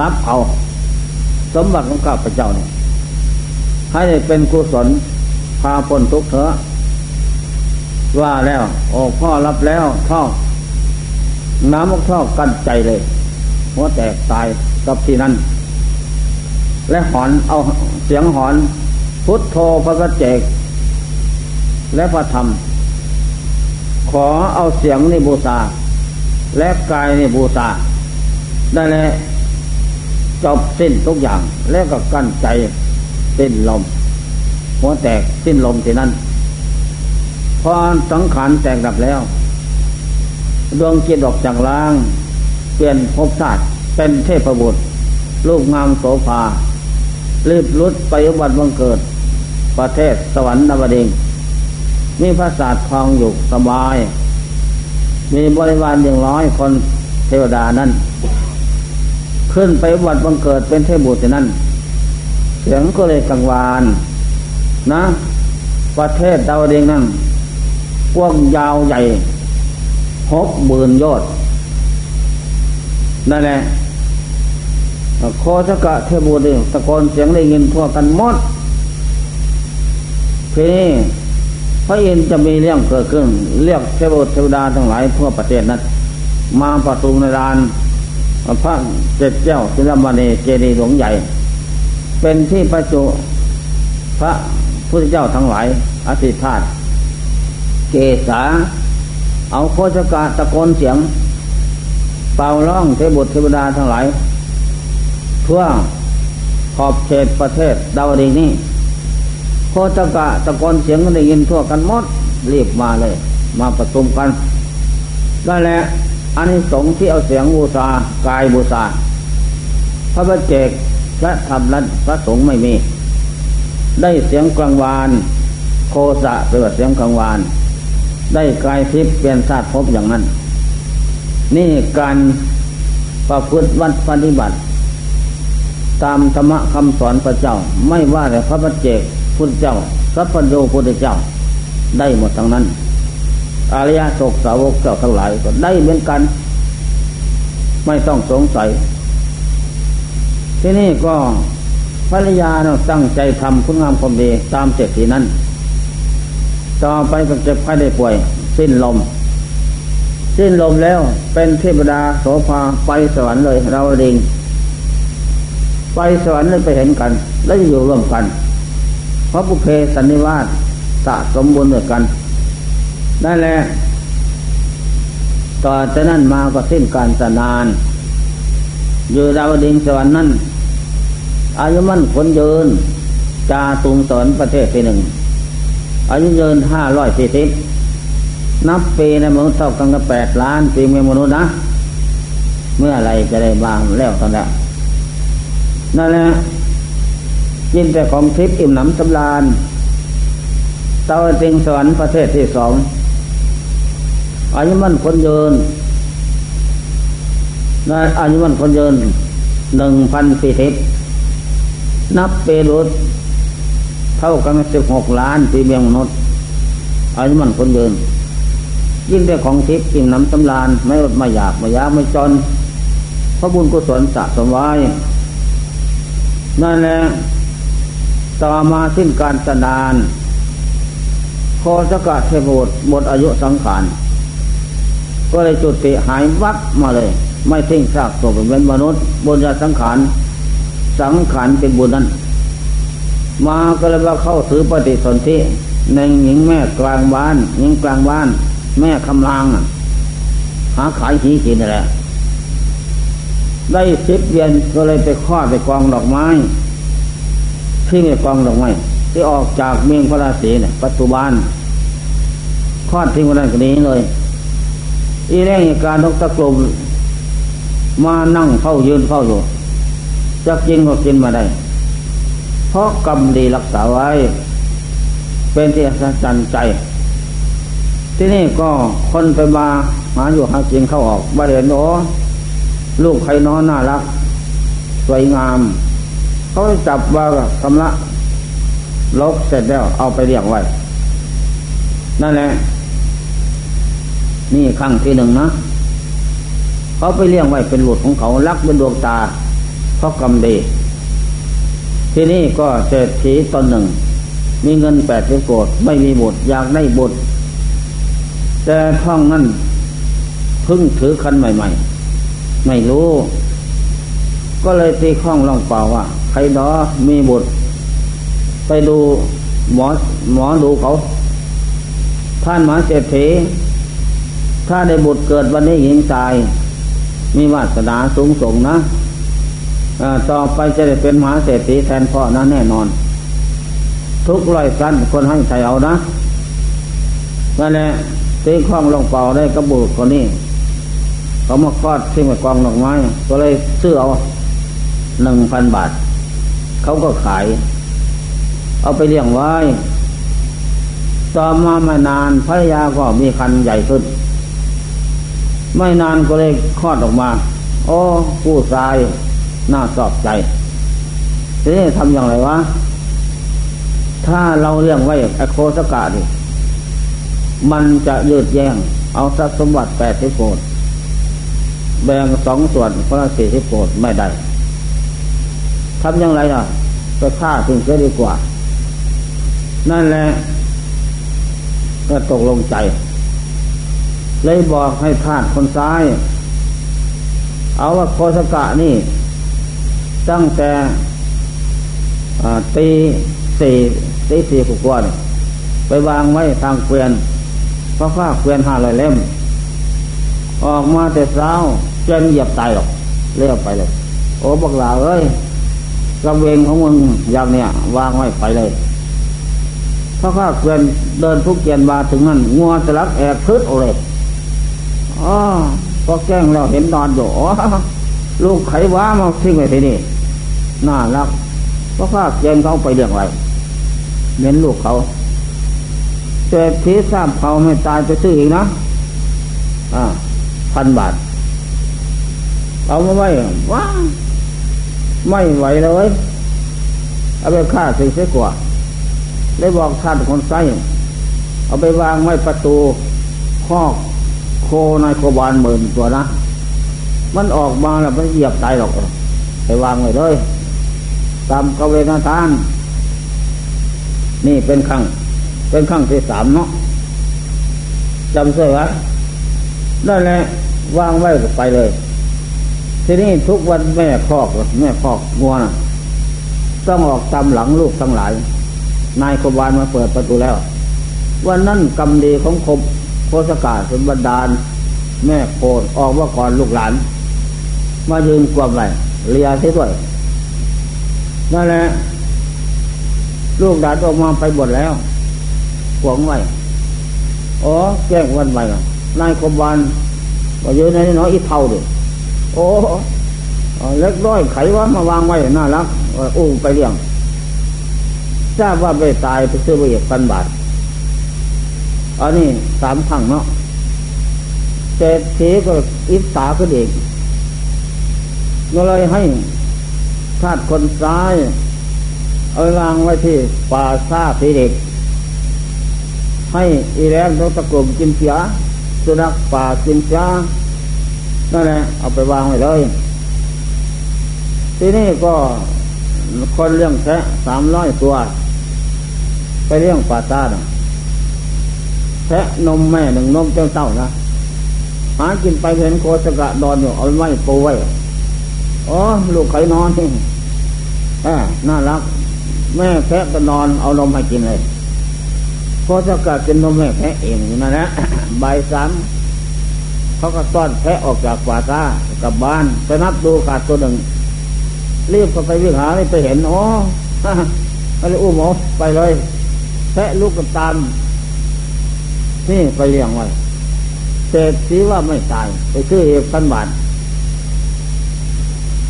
รับเอา สมบัติของข้าพเจ้าเนี่ยให้เป็นกุศล พาพ้นทุกเถอะ ว่าแล้วโอ้พ่อรับแล้วท่อน้ำมกท่อกั้นใจเลยหัวแตกตายกับที่นั่น และหอนเอาเสียงหอน พุทโธพระเจก และพระธรรม ขอเอาเสียงในบูชาและกายในบูชาได้แล้วจบสิ้นทุกอย่าง แล้วก็กั้นใจสิ้นลม หัวแตกสิ้นลมที่นั่นพอสังขารแตกดับแล้ว ดวงจิตออกจากล่าง เปลี่ยนภพชาติเป็นเทพบุตรลูกงามโสภารีบรุดไปอุบัติบังเกิด ประเทศสวรรค์นวดิงมีพระศาสตร์ทองอยู่สบาย มีบริวารอย่างร้อยคนเทวดานั้น ขึ้นไปวัดบังเกิดเป็นเทพบุตรนั้น เสียงก็เลยกังวาน นะ ประเทศดาวเดงนั่นกว้างยาวใหญ่หกหมื่นยอด นั่นแหละโคสกะเทพบุตรตะโกนเสียงได้ยินทั่วกันหมดทีนี้พระอินจะมีเรื่องเกิดขึ้น เรียกเทวเทวดาทั้งหลายทั่วประเทศนั้นมาประตูในลานพระเจ็ดเจ้าศิลมณีเจดีย์หลวงใหญ่ เป็นที่ประจุพระ พุทธเจ้าทั้งหลายอธิษฐานเกษาเอาโคจกาตะโกนเสียง เป่าร้องเทบุตรเทวดาทั้งหลาย ทั่วขอบเขตประเทศดาวดิงนี้โคจกะตะโกนเสียงก็ได้ยินทั่วกันหมดรีบมาเลย มาประชุมกันนั่นแหละอันนี้สงที่เอาเสียงบูชากายบูชาพระบัจเจกและธรรมนั้นพระสงฆ์ไม่มี ได้เสียงกลางวาน โคสะเป็นเสียงกลางวาน ได้กายทิพย์เปลี่ยนชาติพบอย่างนั้น นี่การประพฤติวัดปฏิบัติ ตามธรรมะคำสอนพระเจ้า ไม่ว่าแต่พระบัจเจกพุทธเจ้าสัพพโยพุทธเจ้าได้หมดทั้งนั้น อริยโศกสาวกเจ้าทั้งหลายก็ได้เหมือนกัน ไม่ต้องสงสัย ที่นี่ก็ ภรรยาเนาตั้งใจทำคุณงามความดีตามเจตที่นั้น ต่อไปก็เจ็บไข้ได้ป่วย สิ้นลม สิ้นลมแล้วเป็นเทพดาโสภาไปสวรรค์เลย เราดิงไปสวรรค์เลยไปเห็นกัน แล้วอยู่ร่วมกันเพราะบุเพสันนิวาสสะสมบูรณ์ด้วยกันนั่นแหละต่อจากนั้นมาก็สิ้นการสนาน อยู่ดาวดิงสวรรค์นั้น อายุมั่นคนยืนจาตุงสอนประเทศที่หนึ่ง อายุยืนห้าร้อยสี่สิบนับปีในมนุษย์เท่ากันกับแปดล้านปีเมื่อมนุษย์นะ เมื่ออะไรจะได้มางแล้วตอนนี้นั่นแหละยินแต่ของทิพย์อิ่มหนำสำราญเตาติงสวรรค์ประเทศที่สองอายุมันคนยืนนะอายุมันคนยืนหนึ่งพันปีทิพ นับเปรุษเท่ากันสิบหกล้านปีเมียงมนุษย์อายุมันคนยืนยิ่งได้ของทิพย์ยิ่งน้ำตำลานไม่อดไม่อยากไม่ยากไม่จนพระบุญกุศลสะสมไว้นั่นแหละต่อมาสิ้นการสนานพอสกัดเทพบุตรหมดอายุสังขารก็เลยจุดติหายวัดมาเลย ไม่ทิ้งซากศพเป็นมนุษย์บุญญาสังขาร สังขารเป็นบุญนั้น มาก็เลยว่าเข้าถือปฏิสนธิในหญิงแม่กลางบ้านหญิงกลางบ้าน แม่คำลางหาขายหีกินอะไรได้สิบเดือนก็เลยไปคลอดไปกองดอกไม้ที่ไปกองดอกไม้ที่ออกจากเมียงพระราศีเนี่ยปัจจุบันคลอดทิ้งวันนั้นก็นี้เลย อีแรงการนกตะกลมมานั่งเฝ้ายืนเฝ้าอยู่ จะกินก็กินมาได้ เพราะกรรมดีรักษาไว้ เป็นที่อัศจรรย์ใจ ที่นี่ก็คนไปมาหาอยู่หากินเข้าออกบ้านเรียนโอลูกใครน้อน่ารัก สวยงาม เขาจับว่าคำละลกเสร็จแล้วเอาไปเลี้ยงไว้ นั่นแหละ นี่ครั้งที่หนึ่งนะ เขาไปเลี้ยงไว้เป็นหลุดของเขารักเป็นดวงตา เพราะกรรมดี ที่นี่ก็เศรษฐีตนหนึ่ง มีเงินแปดสิบโกดไม่มีบุตรอยากได้บุตร แต่ท้องนั้นพึ่งถือคันใหม่ ๆ ไม่รู้ ก็เลยตีข้องลองเปล่าว่า ใครดอมีบุตร ไปดูหมอหมอดูเขา ท่านหมาเศรษฐีถ้าได้บุตรเกิดวันนี้หญิงตาย มีวาสนาสูงส่งนะ ต่อไปจะได้เป็นมหาเศรษฐีแทนพ่อนะแน่นอน ทุกร้อยสั้นคนให้ใส่เอานะนั่นแหละตีข้องลงเป่าได้กระบุกคนนี้เขามาคลอดที่มากองดอกไม้ก็เลยซื้อเอาหนึ่งพันบาท เขาก็ขาย เอาไปเลี้ยงไว้ ต่อมาไม่นานภรรยาก็มีคันใหญ่ขึ้น ไม่นานก็เลยคลอดออกมา โอ้ผู้ชาย น่าสอบใจทีนี้ทำอย่างไรวะ ถ้าเราเลี้ยงไว้อโคสกาดิมันจะยืดแย่ง เอาทรัพย์สมบัติแปดสิบโกดแบ่งสองส่วนคนละสี่สิบโกดไม่ได้ทำอย่างไรล่ะไปฆ่าถึงจะดีกว่า นั่นแหละก็ตกลงใจ เลยบอกให้ทาสคนซ้าย เอาว่าโคสกะนี่ ตั้งแต่ตีสี่ตีสี่กว่าไปวางไว้ทางเกวียนพระฟ้าเกวียนห้าร้อยเล่ม ออกมาแต่เช้าเจนเหยียบตายหรอกเลี้ยวไปเลย โอ้บักหลาเอ้ยกระเวงของมึงอย่างเนี้ยวางไว้ไปเลยพระข้าเกวียนเดินทุกเกวียนมาถึงนั่นงัวจะลักแอกพืดโอเลยอ๋อพอแก้งเราเห็นนอนอยู่อ๋อลูกไขว้ามาทิ้งไว้ที่นี่ น่ารักเพราะข้าเกวียนเขาไปเรื่องอะไรเน้นลูกเขาเศรษฐีทราบเขาไม่ตายไปซื้ออีกนะอ่าพันบาท เอามาไว้ว้าไม่ไหวเลยเอาไปฆ่าสิเสียกว่าได้บอกท่านคนไส้เอาไปวางไว้ประตูคอกโคนายโคบานหมื่นตัวนะ มันออกมาแล้วมันเหยียบตายหรอกไปวางไว้เลย ตามกเวนาทาน นี่เป็นขั้งเป็นขั้งที่สามเนาะจำเสือวะนั่นแหละวางไว้ไปเลย ทีนี้ทุกวันแม่คอกแม่คอกงัวนะต้องออกตามหลังลูกทั้งหลาย นายขบานมาเปิดประตูแล้ว วันนั้นกรรมดีของคมโคสกาเป็นบันดาลแม่โคดออกว่าก่อนลูกหลาน มายืนกวมไว้เลียเสียด้วย นั่นแหละลูกดานออกมาไปหมดแล้วหวงไว้อ๋อแก้งวันไปนายขบานว่ายืนในน้อยอีเท่าดิโอ้เล็กน้อยไขว่ามาวางไว้น่ารักอู้ไปเลี้ยงทราบว่าไปตายไปซื้อไปเอกพันบาทอันนี้สามครั้งเนาะเศรษฐีก็อิสาขึ้นเองก็เลยให้ ทาสคนซ้าย เอาลางไว้ที่ป่าซาพีเด็ก ให้อีแรงนกตะกลมกินเสียสุนัขป่ากินเสียนั่นแหละเอาไปวางไว้เลยที่นี้ก็คนเลี้ยงแพะสามร้อยตัว ไปเลี้ยงปลาตาแพะนมแม่หนึ่งนมเจ้าเต้านะหากินไปเห็นโคสกะนอนอยู่เอาไม้ปูไว้ อ๋อ ลูกไข่นอนที่ อบน่ารัก แม่แพะก็นอนเอานมให้กินเลยโคสกะกินนมแม่แพะเองอยู่นั่นแหละใบสามเขาก็ต้อนแพะออกจากป่าตากลับบ้านไปนับดูขาดตัวหนึ่งรีบเข้าไปวิ่งหาไปเห็นอ๋ออะไรอุ้มหมอไปเลย แพะลูกกับตามนี่ไปเลี้ยงไว้เศษสีว่าไม่ตาย ไปซื้อเอกพันบาท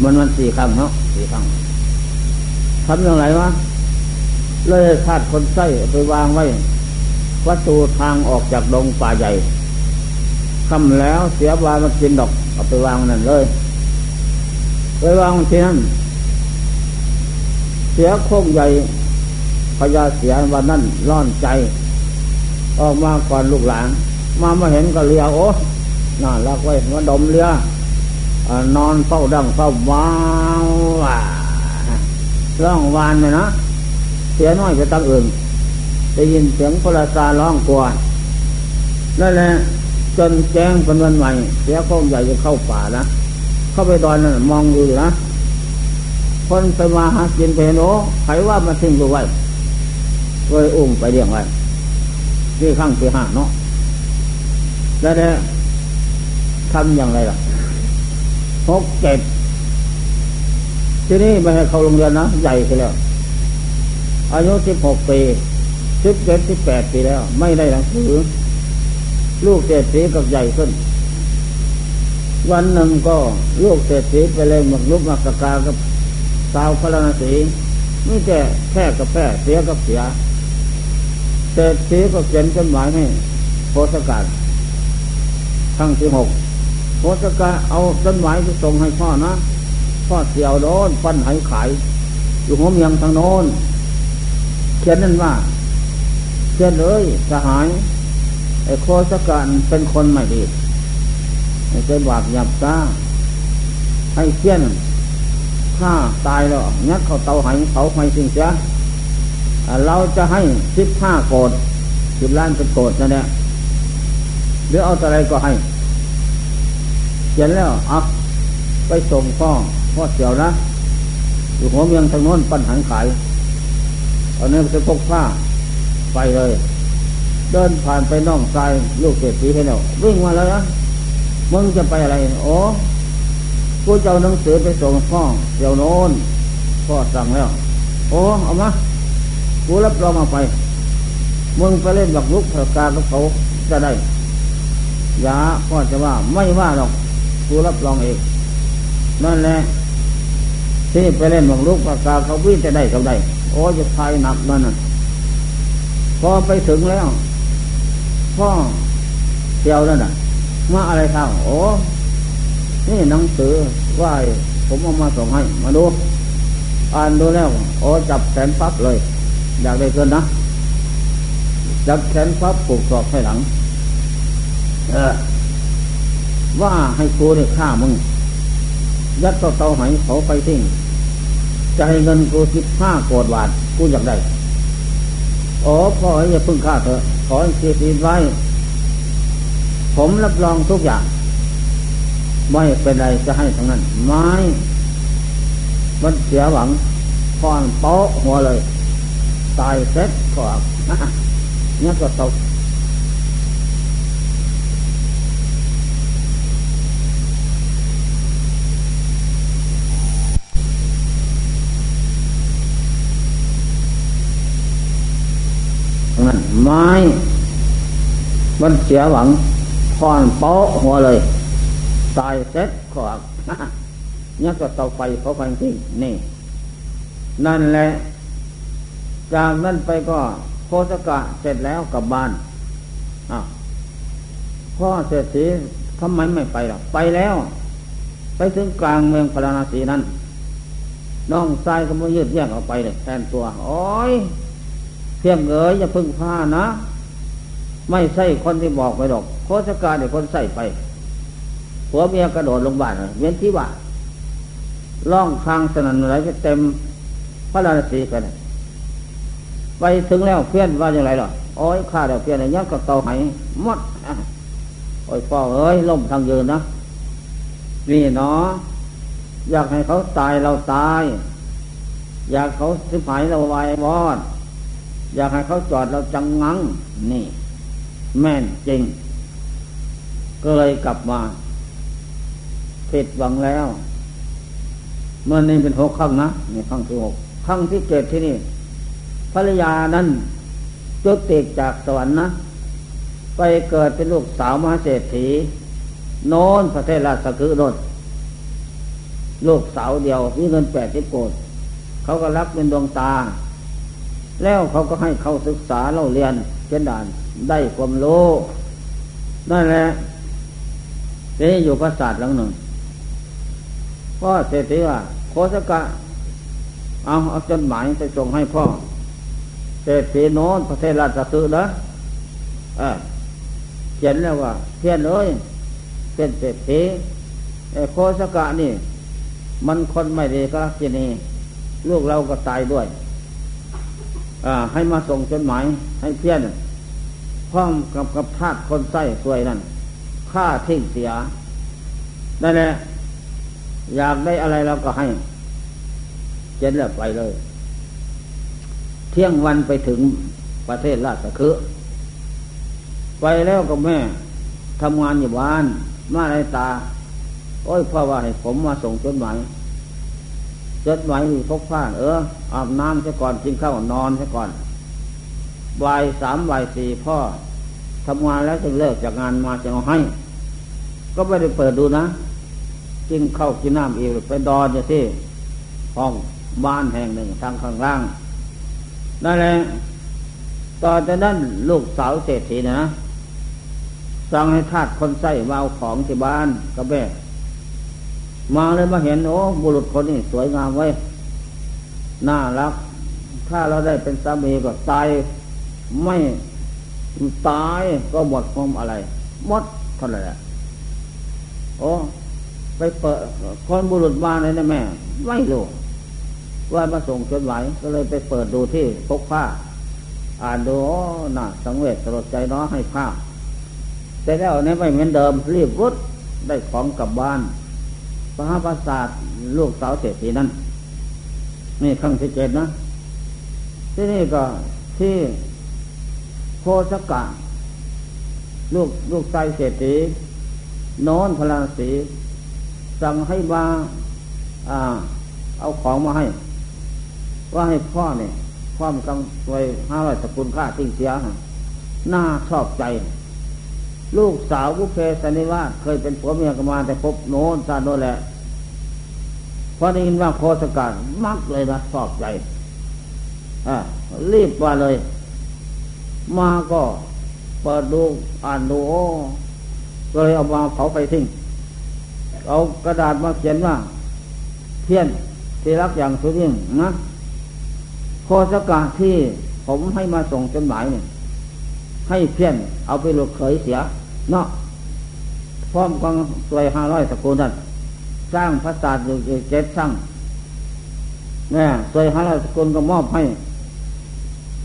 มันมันสี่ครั้งเนาะสี่ครั้ง ทำอย่างไรวะเลยธาตุคนไส้ไปวางไว้ วัตถุทางออกจากดงป่าใหญ่คำแล้วเสียบามากินดอกเอาไปวางนั่นเลยไปวางที่นั่นเสียโค้งใหญ่พญาเสียวันนั้นร้อนใจ ออกมาก่อนลูกหลาน มามาเห็นก็เลียโอ้น่ารักไว้มาดมเลียนอนเฝ้าดังเฝ้าว้าว ร้องวานเลยนะเสียน้อยไปตั้งอื่นได้ยินเสียงพลาซาร้องกลัวนั่นแหละจนแจ้งเป็นวันใหม่เสียโค้งใหญ่จะเข้าป่านะเข้าไปดอนนั่นมองอยู่นะคนไปมาหากินไปเห็นโอ้ใครว่ามาทิ้งดูไว้ก็เลยอุ้มไปเลี้ยงไว้ที่ข้างที่ห้าเนาะแล้วเนี่ยทำอย่างไรล่ะหกเจ็ด ที่นี่ไม่ให้เข้าโรงเรียนนะใหญ่ไปแล้ว อายุสิบหกปีสิบเจ็ดสิบแปดปีแล้ว ไม่ได้หนังสือ ลูกเศรษฐีกับใหญ่ขึ้น วันหนึ่งก็ลูกเศรษฐีไปเลยหมกลุกมักกะกากับสาวพระนาศีไม่แต่แค่กับแพ้เสียกับเสียเศรษฐีก็เขียนจดหมายให้โพสกาศทั้งที่หกโพสกาเอาจดหมายไปส่งให้พ่อนะ พ่อเสียวโดนปั้นไหขาย อยู่หัวเมียงทางโน้นเขียนนั่นว่าเขียนเลยสหายไอ้โคสกาเป็นคนไม่ดีไม่ใช่บาปหยาบซาให้เขียนถ้าตายแล้วงัดเข้าเตาไหเผาไฟสิ่งเสียเราจะให้สิบห้าโกดสิบล้านเป็นโกดนั่นแหละหรือเอาอะไรก็ให้เขียนแล้วอะไปส่งพ่อ พ่อเสียวนะ อยู่หัวเมียงทางโน้นปันหันขายตอนนี้ไปพกผ้าไปเลย เดินผ่านไปน่องทรายลูกเศรษฐีให้แล้ววิ่งมาแล้วนะมึงจะไปอะไรโอ้กูจะเอาหนังสือไปส่งพ่อเดี๋ยวโน้นพ่อสั่งแล้ว โอ้เอามากูรับรองมาไปมึงไปเล่นบักลุกประกาศกับเขาจะได้ยาพ่อจะว่าไม่ว่าหรอกกูรับรองเองนั่นแหละ ที่ไปเล่นบักลุกประกาศเขาวิ่งจะได้เขาได้ โอ้จะทายหนักนั่นน่ะ พอไปถึงแล้วพ่อเดียวนั่นน่ะมาอะไรเท่าโอ้นี่หนังสือว่าผมเอามาส่งให้ มาดู อ่านดูแล้ว โอ้จับแขนปั๊บเลย อยากได้เกินนะ จับแขนปั๊บปลูกศอกให้หลัง เออ ว่าให้ครูได้ฆ่ามึงยัดต่อเตาไหเขาไปทิ้ง จะให้เงินกูสิบห้าโกดบาทกูอยากได้อ๋อพ่ออย่าพึ่งฆ่าเถอะ ขอให้เสียทีไว้ ผมรับรองทุกอย่าง ไม่เป็นไรจะให้ทั้งนั้น ไม่มันเสียหวังพอนโป๊ะหัวเลย ตายเซ็ตก็เนี่ยก็ตก นั้นไม้มันเสียหวังพอนโป๊ะหัวเลย ตายเซ็ตก็เนี่ยก็ตกไปเพราะความจริงนี่ นั่นแหละ จากนั้นไปก็โคสกะเสร็จแล้วกลับบ้านอ้าวพ่อเศรษฐีทำไมไม่ไปหรอไปแล้ว ไปถึงกลางเมืองพาราณสีนั้น น้องชายก็มายืดแยกออกไปเลยแทนตัว โอ้ย เพียงเอ๋ยอย่าพึ่งผ้านะ ไม่ใช่คนที่บอกไปหรอกโคสกาเนี่ยคนใส่ไปผัวเมียกระโดดลงบ้านเวียนที่ว่าล่องคางสนั่นอะไรจะเต็มพระราศีกันไปถึงแล้วเพี้ยนว่าอย่างไรหรอโอ้ยข้าเดี๋ยวเพี้ยนอะไรเงี้ยก็เตาไหมดโอ้ยพ่อเอ้ยล่มทางยืนนะนี่เนาะอยากให้เขาตายเราตาย อยากเขาสิบหายเราวายวอด อยากให้เขาจอดเราจังงังนี่ แม่นจริง ก็เลยกลับมาผิดหวังแล้วเมื่อนี้เป็นหกครั้งนะนี่ครั้งที่หกครั้งที่เจ็ดที่นี่ภรรยานั้นจุติจากสวรรค์นะ ไปเกิดเป็นลูกสาวมหาเศรษฐี โน้นประเทศราชคือโนนลูกสาวเดียวมีเงินแปดสิบโกดเขาก็รักเป็นดวงตา แล้วเขาก็ให้เขาศึกษาเล่าเรียนเช่นด่านได้ความรู้นั่นแหละนี่อยู่พระศาสตร์หลังหนึ่งพ่อเศรษฐีว่าโคสกะ เอาเอาจดหมายไปส่งให้พ่อเศรษฐีโน้นประเทศราชสือนะเขียนแล้วว่า เพี้ยนเลยเป็นเศรษฐีโคสกะนี่ มันคนไม่ดีก็ที่นี่ลูกเราก็ตายด้วย ให้มาส่งจดหมายให้เพี้ยนพร้อมกับกับทาตคนไส้สวยนั่นฆ่าทิ้งเสียนั่นแหละอยากได้อะไรเราก็ให้ เจนแล้วไปเลย เที่ยงวันไปถึงประเทศราชคือไปแล้วกับแม่ทำงานอยู่บ้าน มาในตา โอ้ยพ่อว่าให้ผมมาส่งจดหมาย จดหมายมีพกผ้าเอออาบน้ำซะก่อนกินข้าวนอนซะก่อนบ่ายสามบ่ายสี่พ่อทำงานแล้วจึงเลิกจากงานมาจะเอาให้ ก็ไม่ได้เปิดดูนะกินข้าวกินน้ำอีกไปดอนอยู่ที่ห้องบ้านแห่งหนึ่งทางข้างล่างนั่นแหละตอนนั้นลูกสาวเศรษฐีนะสั่งให้ทาสคนใส่มาเอาของที่บ้านกับแม่ มาเลยมาเห็นโอ้บุรุษคนนี้สวยงามไว้ น่ารัก ถ้าเราได้เป็นสามีก็ตายไม่ตายก็หมดความอะไรหมดเท่าไหร่โอ้ไปเปิดคนบุรุษมาเลยนะแม่ ไม่รู้ว่ามาส่งจดหมายก็เลยไปเปิดดูที่พกผ้า อ่านดูอ๋อน่าสังเวชสลดใจน้อให้ผ้าแต่แล้วเนี่ยไม่เหมือนเดิมรีบวุดได้ของกลับบ้าน พระประสาทลูกสาวเศรษฐีนั้นนี่ครั้งที่เจ็ดนะ ที่นี่ก็ที่โคสกะ ลูกลูกชายเศรษฐีน้นพลาสีสั่งให้มาอ่า เอาของมาให้ ว่าให้พ่อเนี่ยความกำไว้ห้าร้อยสกุลค่าทิ้งเสียหน้าชอบใจ ลูกสาวกุเพสนิวาเคยเป็นผัวเมียกันมาแต่พบโน้นซาโนแหละ พอได้ยินว่าโคสกัดมักเลยนะชอบใจอ่ารีบมาเลย มาก็เปิดดูอ่านดูโอ้ก็เลยเอามาเผาไฟทิ้ง เอากระดาษมาเขียนว่าเพี้ยนที่รักอย่างสุดยิ่งนะโคสกาที่ผมให้มาส่งจดหมายเนี่ยให้เพี้ยนเอาไปลูกเขยเสีย เนาะพร้อมกังสวยห้าร้อยสกุลนั่น สร้างพระศาสตร์อยู่เจ็ดสร้างเนี่ยสวยห้าร้อยสกุลก็มอบให้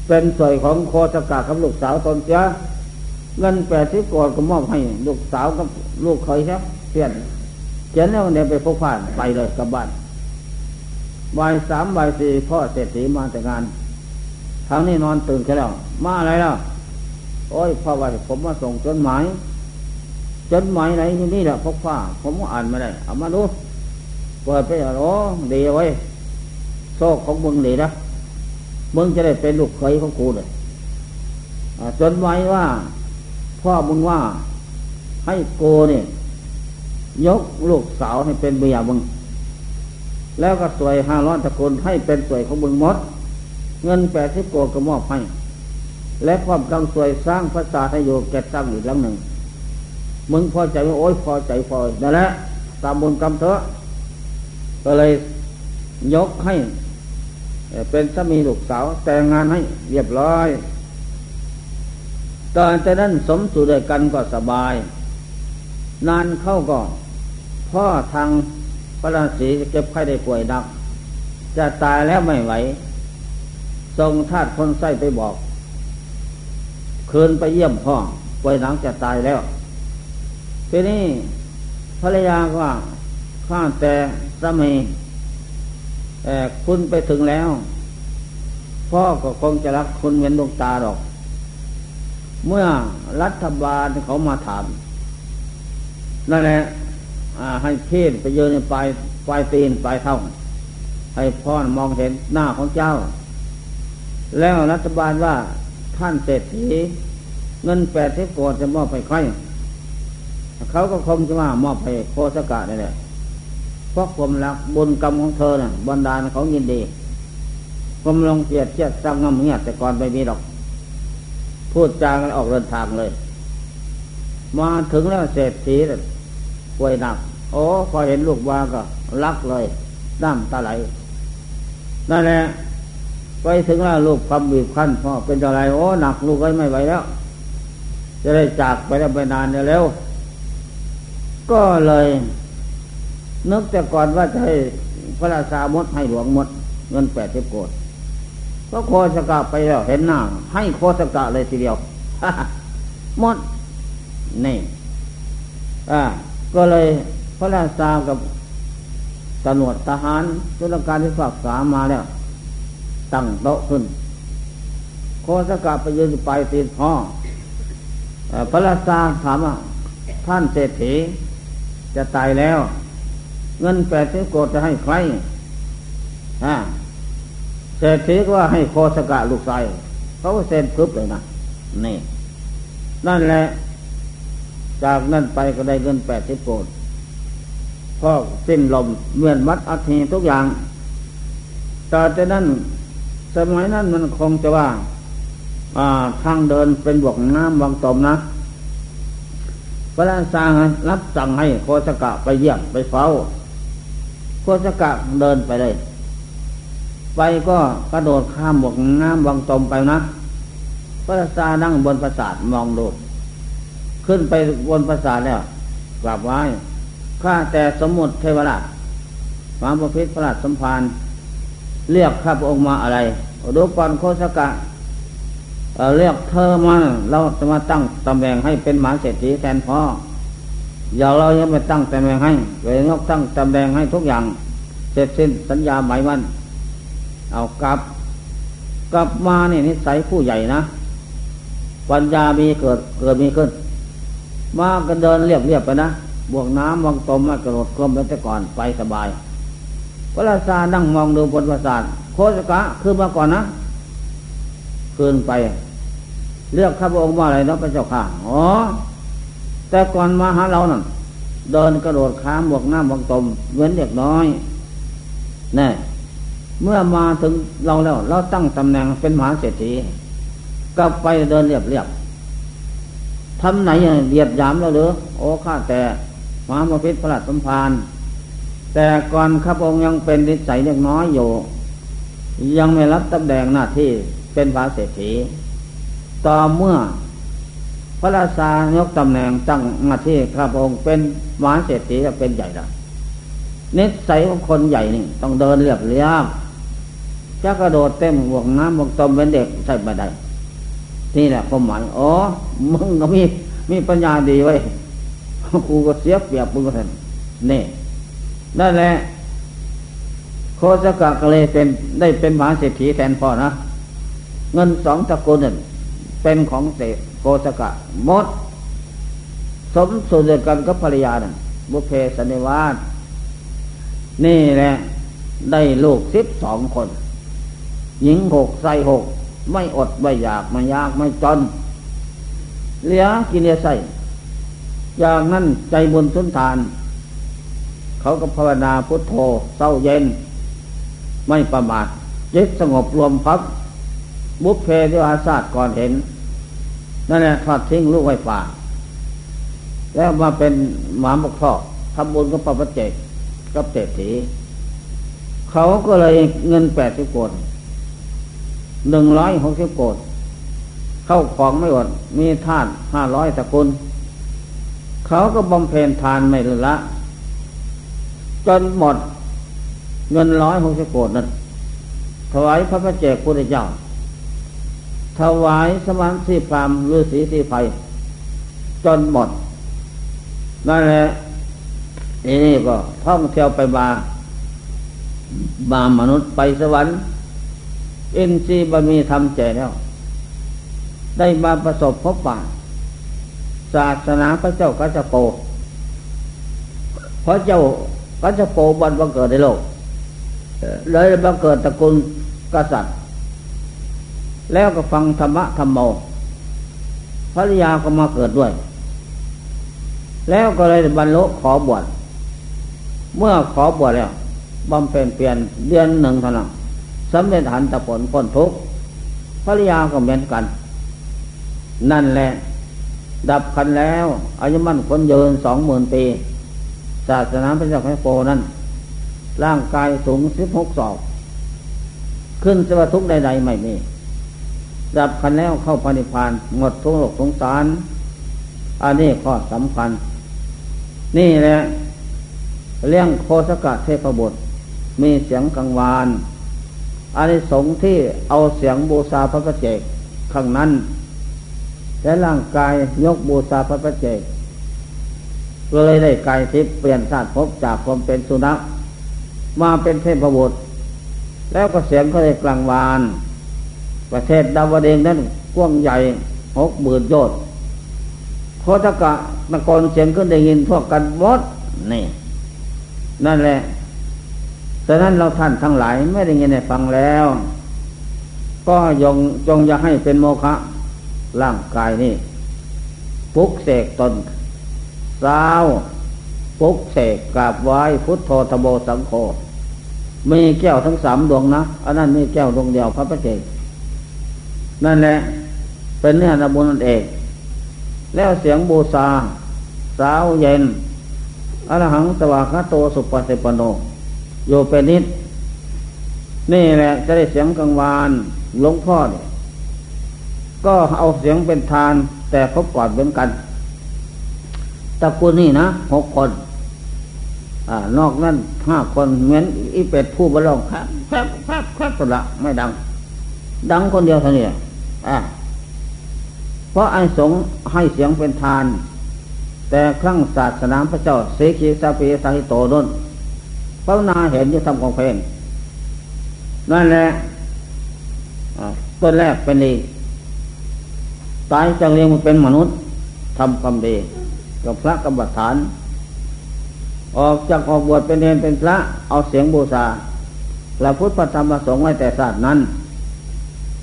เป็นสวยของโคสกากับลูกสาวตนเสียเงินแปดสิบกว่าก็มอบให้ ลูกสาวกับลูกเคยครับเพี้ยนเขียนแล้วเนี่ยไปพกผ่านไปเลยกลับบ้านบ่ายสามบ่ายสี่พ่อเศรษฐีมาแต่งานทางนี้นอนตื่นแค่แล้ว มาอะไรแล้ว โอ้ยพ่อว่าผมมาส่งจดหมาย จดหมายไหนที่นี่แหละพกผ้าผมก็อ่านม่ได้ เอามาดูเปิดไปโอ้ดีไว้โซ่ของมึงดีนะมึงจะได้เป็นลูกเคยของกูเลยจดหมายว่า พ่อมึงว่าให้โกเนี่ยยกลูกสาวให้เป็นเบียมึง แล้วก็สวยห้าร้อยตะกุลให้เป็นสวยของมึงมด เงินแปดสิบโกก็มอบให้ และความกำสวยสร้างพระศาสให้โยแกตั้งอีกหลังหนึ่ง มึงพอใจว่าโอ้ยพอใจพอนั่นแหละตามบุญกรรมเถอะ ก็เลยยกให้ เป็นสามีลูกสาวแต่งงานให้เรียบร้อย ตอนแต่นั้นสมสู่ด้วยกันก็สบาย นานเข้าก็พ่อทางพระราศีเจ็บไข้ได้ป่วยนัก จะตายแล้วไม่ไหวทรงทาตคนไส้ไปบอก คืนไปเยี่ยมพ่อป่วยหนังจะตายแล้ว ทีนี้ภรรยาก็ข้าแต่สามีคุณไปถึงแล้ว พ่อก็คงจะรักคุณเว้นดวงตาหรอก เมื่อรัฐบาลเขามาถามนั่นแหละให้เทศไปเยอะในปลายปลายตีนปลายเท่าให้พ่อมองเห็นหน้าของเจ้า แล้วรัฐบาลว่าท่านเศรษฐีเงินแปดสิบโกดจะมอบไปใคร เขาก็คงจะว่ามอบให้โคสกะนี่แหละเพราะความรักบุญกรรมของเธอน่ะบรรดาลเขายินดีความลงเกียดเชียดสร้างงำเงียแต่ก่อนไปมีดอก พูดจากันออกเดินทางเลย มาถึงแล้วเศรษฐีป่วยหนัก โอ้พอเห็นลูกวาก็รักเลยน้ำตาไหลนั่นแหละไปถึงแล้วลูกความบีบคั้นพ่อเป็นอะไรโอ้หนักลูกก็ไม่ไหวแล้ว จะได้จากไปแล้วไปนานเร็ว ก็เลยนึกแต่ก่อนว่าจะให้พระราชามดให้หลวงมด เงินแปดสิบโกดก็โคสกะไปแล้วเห็นหน้า ให้โคสกะเลยทีเดียวมดนี่อ่าก็เลยพระราชากับตำรวจทหารจุลการที่ฝากษามาแล้ว ตั้งโต๊ะขึ้น โคสกาไปยืนไปตีนพ่อพระราชาถามว่าท่านเศรษฐี จะตายแล้ว เงินแปดสิบโกดจะให้ใครเศรษฐีก็ว่าให้โคสกะลูกชายเขาก็เซ็นพึบเลยนะนี่ นั่นแหละ จากนั้นไปก็ได้เงินแปดสิบโกดพ่อสิ้นลมเมื่อนมัดอัฐิทุกอย่างต่แต่นั้นสมัยนั้นมันคงจะว่า ทางเดินเป็นบวกน้ำวังตมนะ พระราชารับสั่งให้โคสกะไปเยี่ยมไปเฝ้า โคสกะเดินไปเลย ไปก็กระโดดข้ามบกน้ำวังตมไปนะ พระราชานั่งบนปราสาทมองดูขึ้นไปบนปราสาทแล้วกราบไหว้ข้าแต่สมุทรเทวราชมหาประพิษพระราชสมพันธ์เรียกข้าพระองค์มาอะไรดูก่อนโคสกะ เเรียกเธอมาเราจะมาตั้งตำแหน่งให้เป็นหมาเศรษฐีแทนพ่ออย่าเรายังไม่ตั้งตำแหน่งให้เวยกตั้งตำแหน่งให้ทุกอย่างเสร็จสิ้นสัญญาหมายมันเอากลับ กลับมาเนี่ยนิสัยผู้ใหญ่นะ ปัญญามีเกิดเกิดมีขึ้น มาก็เดินเรียบเรียบไปนะบวกน้ำวางตมมากระโดดกลมแล้วแต่ก่อนไปสบายพระราชานั่งมองดูบนปราสาทโคสกะคือมาก่อนนะ คืนไป เลือกข้าพระองค์ว่าอะไรเนาะพระเจ้าค่ะอ๋อแต่ก่อนมาหาเรานั่นเดินกระโดดข้ามบวกน้ำวางตมเว้นเด็กน้อยแน่เมื่อมาถึงเราแล้ว เราตั้งตำแหน่งเป็นมหาเศรษฐีก็ไปเดินเรียบเรียบทำไหนเหยียดยามแล้วหรือโอ้ข้าแต่มหาพิษพระราชสมภารแต่ก่อนข้าพองค์ยังเป็นนิสัยเล็กน้อยอยู่ ยังไม่รับตำแหน่งหน้าที่เป็นพระเศรษฐี ต่อเมื่อพระราชายกตำแหน่งตั้งหน้าที่ข้าพองค์เป็นมหาเศรษฐีจะเป็นใหญ่ละนิสัยของคนใหญ่นี่ต้องเดินเรียบเรียบจะกระโดดเต็มหวกน้ำหวกตมเป็นเด็กใช่ไม่ได้นี่แหละความหมายอ๋อมึงก็มีมีปัญญาดีไว้กูก็เสียเปรียบมึงก็เห็นนี่นั่นแหละโคสกะก็เลยเป็นได้เป็นมหาเศรษฐีแทนพ่อนะ เงินสองตะกุลนั่น เป็นของเตโคสกะมด สมสุดกันกับภรรยานั่นบุเพสนิวาสนี่แหละ ได้ลูกสิบสองคน หญิงหกใส่หก ไม่อด ไม่อยาก ไม่ยาก ไม่จนเหลือกินเลียใส่อย่างนั้นใจบุญสุนทาน เขาก็ภาวนาพุทโธเศร้าเย็น ไม่ประมาทจิตสงบรวมพับ บุพเพที่อาศาสตร์ก่อนเห็น นั่นแหละทอดทิ้งลูกไว้ป่า แล้วมาเป็นหมาบกท่อทำบุญกับปปเจกกับเศรษฐีเขาก็เลยเงินแปดสิบคนหนึ่งร้อยหกสิบโกดเข้าของไม่อดมีทานห้าร้อยตะกุล เขาก็บำเพ็ญทานไม่ละ จนหมดเงินร้อยหกสิบโกดนั้นถวายพระพระเจ้าพุทธเจ้า ถวายสมานสีพรามฤาษีสีไฟจนหมด นั่นแหละนี่ก็ท่องเที่ยวไปมาบามนุษย์ไปสวรรค์อินทรีย์บมีทำแจแล้ว ได้มาประสบพบป่าศาสนาพระเจ้ากัจโปพระเจ้ากัจโปบันบังเกิดในโลกเลยบังเกิดตระกูลกษัตริย์ แล้วก็ฟังธรรมะธรรมโมภรรยาก็มาเกิดด้วย แล้วก็เลยบรรลุขอบวชเมื่อขอบวชแล้วบำเพ็ญเปลี่ยนเดือนหนึ่งเท่านั้นสำเร็จหันตะผลพ้นทุกภรรยาก็เหมือนกัน นั่นแหละ ดับคันแล้วอายุมั่นคนเยืนสองหมื่นปี ศาสนาพระเจ้าแค่โปนั้น ร่างกายสูงสิบหกศอก ขึ้นสวัทุกใดๆไม่มี ดับคันแล้วเข้าพันิพานหมดทุกโลกสงสาร อันนี้ข้อสำคัญ นี่แหละเรื่องโคสกะเทพบุตรมีเสียงกังวานอันนี้สงที่เอาเสียงบูชาพระประเจกข้างนั้น และร่างกายยกบูชาพระประเจกเลยได้กายทิพย์เปลี่ยนชาติพจากความเป็นสุนัขมาเป็นเทพบุตรแล้วก็เสียงก็เลยกลางวาน ประเทศดาวเดงนั้นกว้างใหญ่หกหมื่นโยชน์โคตกะตะกอนเสียงขึ้นได้ยินพวกกันหมดนี่ นั่นแหละฉะนั้นเราท่านทั้งหลายไม่ได้ยินได้ฟังแล้ว ก็ยงจงอย่าให้เป็นโมฆะร่างกายนี่ปุกเสกตนสาวปุกเสกกราบไหว้พุทโธทโบสังโฆมีแก้วทั้งสามดวงนะ อันนั้นมีแก้วดวงเดียวพระประเจก นั่นแหละ เป็นเนื้อนบุญนั่นเอง แล้วเสียงบูชาสาวเย็นอรหังสวากาโตสุปเสปโนอยู่เป็นนิด นี่แหละจะได้เสียงกังวานหลวงพ่อเนี่ยก็เอาเสียงเป็นทาน แต่เขากอดเหมือนกันตระกูลนี่นะหกคนอ่านอกนั้นห้าคนเหมือนอีเป็ดผู้บรลองครับแคบแคบแคบสุดละไม่ดัง ดังคนเดียวเท่านี้ อ่าเพราะไอ้สงให้เสียงเป็นทาน แต่ครั้งศาสนาพระเจ้าเสกีสาปีสาหิโตนนพระนาเห็นอยู่ทำของเพลงนั่นแหละต้นแรกเป็นดีตายจากเรียงมันเป็นมนุษย์ทำความดีกับพระกรรมฐาน ออกจากออกบวชเป็นเนรเป็นพระ เอาเสียงบูชาพระพุทธธรรมประสงค์ไว้แต่ศาสตร์นั้น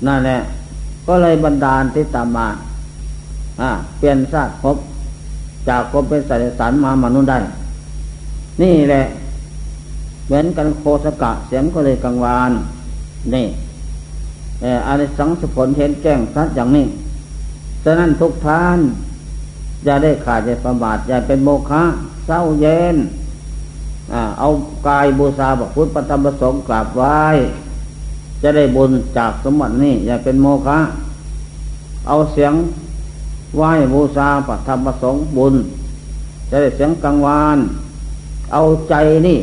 นั่นแหละ ก็เลยบันดาลที่ตามมาเปลี่ยนชาติพบจากกบเป็นสัตว์สันมามนุษย์ได้ นี่แหละเหมือนกันโคสกะเสียงก็เลยกังวาน นี่อาริสังสผลเห็นแจ้งชัดอย่างนี้ฉะนั้นทุกท่าน อย่าได้ขาดอย่าประมาทอย่าเป็นโมฆะเศร้าเย็น เอากายบูชาบพุทธปฏิบัติสงกราบไหว้ จะได้บุญจากสมบัตินี่อย่าเป็นโมฆะเอาเสียงไหว้บูชาปฏิบัติสงค์บุญ จะได้เสียงกังวาน เอาใจนี่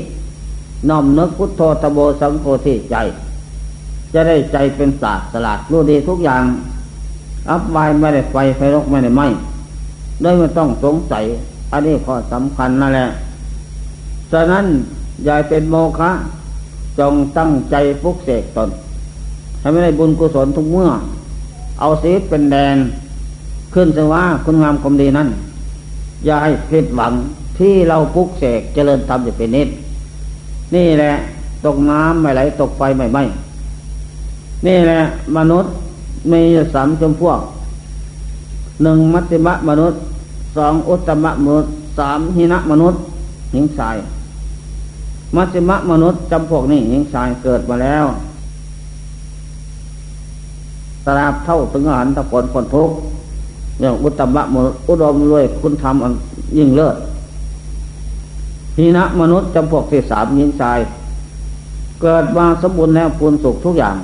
น้อมนึกพุทโธตโบสังโฆที่ใจ จะได้ใจเป็นศาสตร์สลัดรู้ดีทุกอย่าง อับวายไม่ได้ไฟไฟรกไม่ได้ไหมด้วยไม่ต้องสงสัย อันนี้ข้อสำคัญนั่นแหละฉะนั้นอย่าเป็นโมฆะจงตั้งใจฟุกเสกตน ให้ไม่ได้บุญกุศลทุกเมื่อ เอาสีเป็นแดน ขึ้นสว่าคุณงามความดีนั้น อย่าให้ผิดหวังที่เราฟุกเสกเจริญธรรมจะเป็นนิด นี่แหละ ตกน้ำไม่ไหล ตกไฟไม่ไหมนี่แหละ มนุษย์มีสามจำพวกหนึ่งมัตติมะมนุษย์สองอุตตมะมนุษย์สามหินะมนุษย์หญิงชาย มัตติมะมนุษย์จำพวกนี้หญิงชายเกิดมาแล้ว ตราบเท่าถึงอหารตะผลผลทุกอย่างอุตตมะมนุษย์อุดมรวยคุณธรรมอันยิ่งเลิศหินะมนุษย์จำพวกที่สามหญิงชาย เกิดมาสมบูรณ์แล้วปูนสุขทุกอย่าง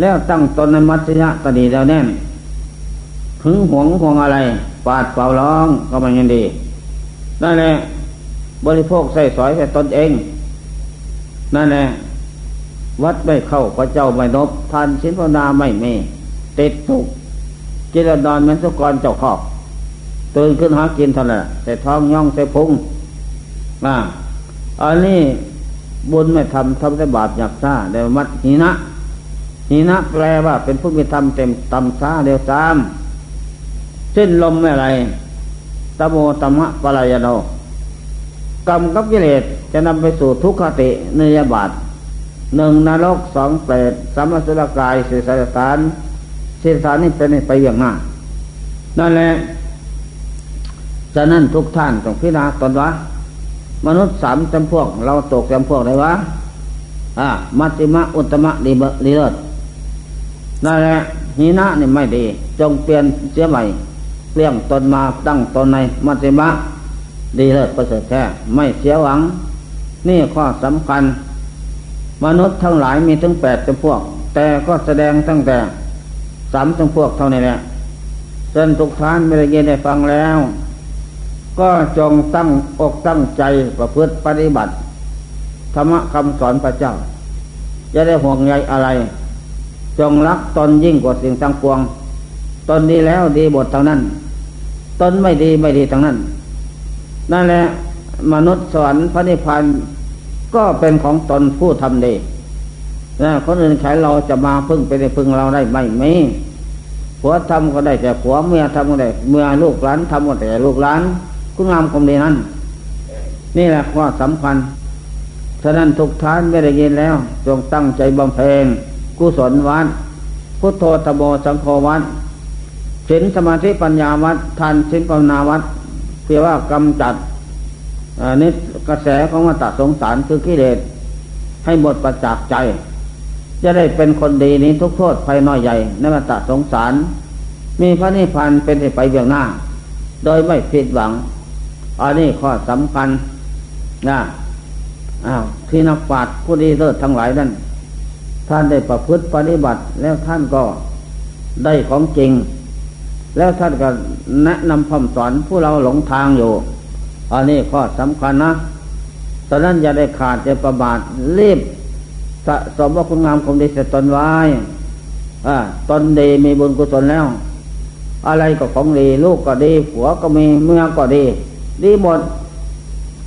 แล้วตั้งตนในมัธยะตนีแล้วแน่นถึงห่วงห่วงอะไร ปาดเป่าร้องก็มันยังดีนั่นแหละบริโภคใส่สอยใส่ตนเอง นั่นแหละ วัดไม่เข้าพระเจ้าไม่นบทานสินภาวนาไม่เมติดทุกจิรดอนเหมือนสุกรเจ้าขอบตื่นขึ้นหากินเท่านั้นแต่ท้องย่องใส่พุงอ่าอันนี้บุญไม่ทำทำแต่บาปอยากซ่าเดี๋ยวมัดหีนะนีนะแปลว่า เป็นผู้มีธรรมเต็มตำช้าเดียวตามสิ้นลมไม่ไรตโมตมะปลายโนกรรมกับกิเลสจะนำไปสู่ทุกขติเนยบาต หนึ่งนรกสองเปรตสามสุรกายสี่สถานสี่สถานนี้เป็นไปอย่างหน้านั่นแหละฉะนั้นทุกท่านต้องพิจารณาตนวะมนุษย์สามจำพวก เราตกจำพวกไหนวะอ่ามัติมะอุตมะดีเบลีเลิศนั่นแหละหินะนี่ไม่ดี จงเปลี่ยนเสียใหม่เปลี่ยงตนมาตั้งตนในมัติมะดีเลิศประเสริฐแท้ไม่เสียหวัง นี่ข้อสำคัญ มนุษย์ทั้งหลายมีถึงแปดจำพวก แต่ก็แสดงตั้งแต่สามจำพวกเท่านี้แหละเส้นทุกท่านไม่ได้ยินได้ฟังแล้ว ก็จงตั้งอกตั้งใจประพฤติปฏิบัติ ธรรมะคำสอนพระเจ้า จะได้ห่วงใยอะไร จงรักตนยิ่งกว่าสิ่งทั้งปวง ตนดีแล้วดีบททางนั้น ตนไม่ดีไม่ดีทางนั้น นั่นแหละมนุษย์สวรรค์พระนิพพาน ก็เป็นของตนผู้ทำดีนะคนอื่นใครเราจะมาพึ่งไปในพึ่งเราได้ไหมไม่ผัวทำก็ได้แต่ผัวเมียทำก็ได้เมื่อลูกหลานทำก็แต่ลูกหลานคุณงามความดีนั้น นี่แหละข้อสำคัญฉะนั้นทุกท่านไม่ได้ยินแล้วจงตั้งใจบำเพ็ญกุศลวัดพุทโธตโมสังโฆวัดศีลสมาธิปัญญาวัดทานศีลภาวนาวัดเพื่อว่ากำจัด อันิสกระแสของวัฏสงสารคือกิเลสให้หมดประจักษ์ใจ จะได้เป็นคนดีนี้ทุกโทษภัยน้อยใหญ่ในวัฏสงสาร มีพระนิพพานเป็นไปเบื้องหน้า โดยไม่ผิดหวัง อันนี้ข้อสำคัญนะอ้าวที่นักปราชญ์ผู้ดีเลิศทั้งหลายนั้นท่านได้ประพฤติปฏิบัติแล้วท่านก็ได้ของจริง แล้วท่านก็แนะนำคำสอนผู้เราหลงทางอยู่ อันนี้ข้อสำคัญนะตอนนั้นอย่าได้ขาดจะประบาทรีบสะสมว่าคุณงามความดีเสร็จตนไว้ตนดีมีบุญกุศลแล้ว อะไรก็ของดี ลูกก็ดี ผัวก็มีเมียก็ดี ดีหมด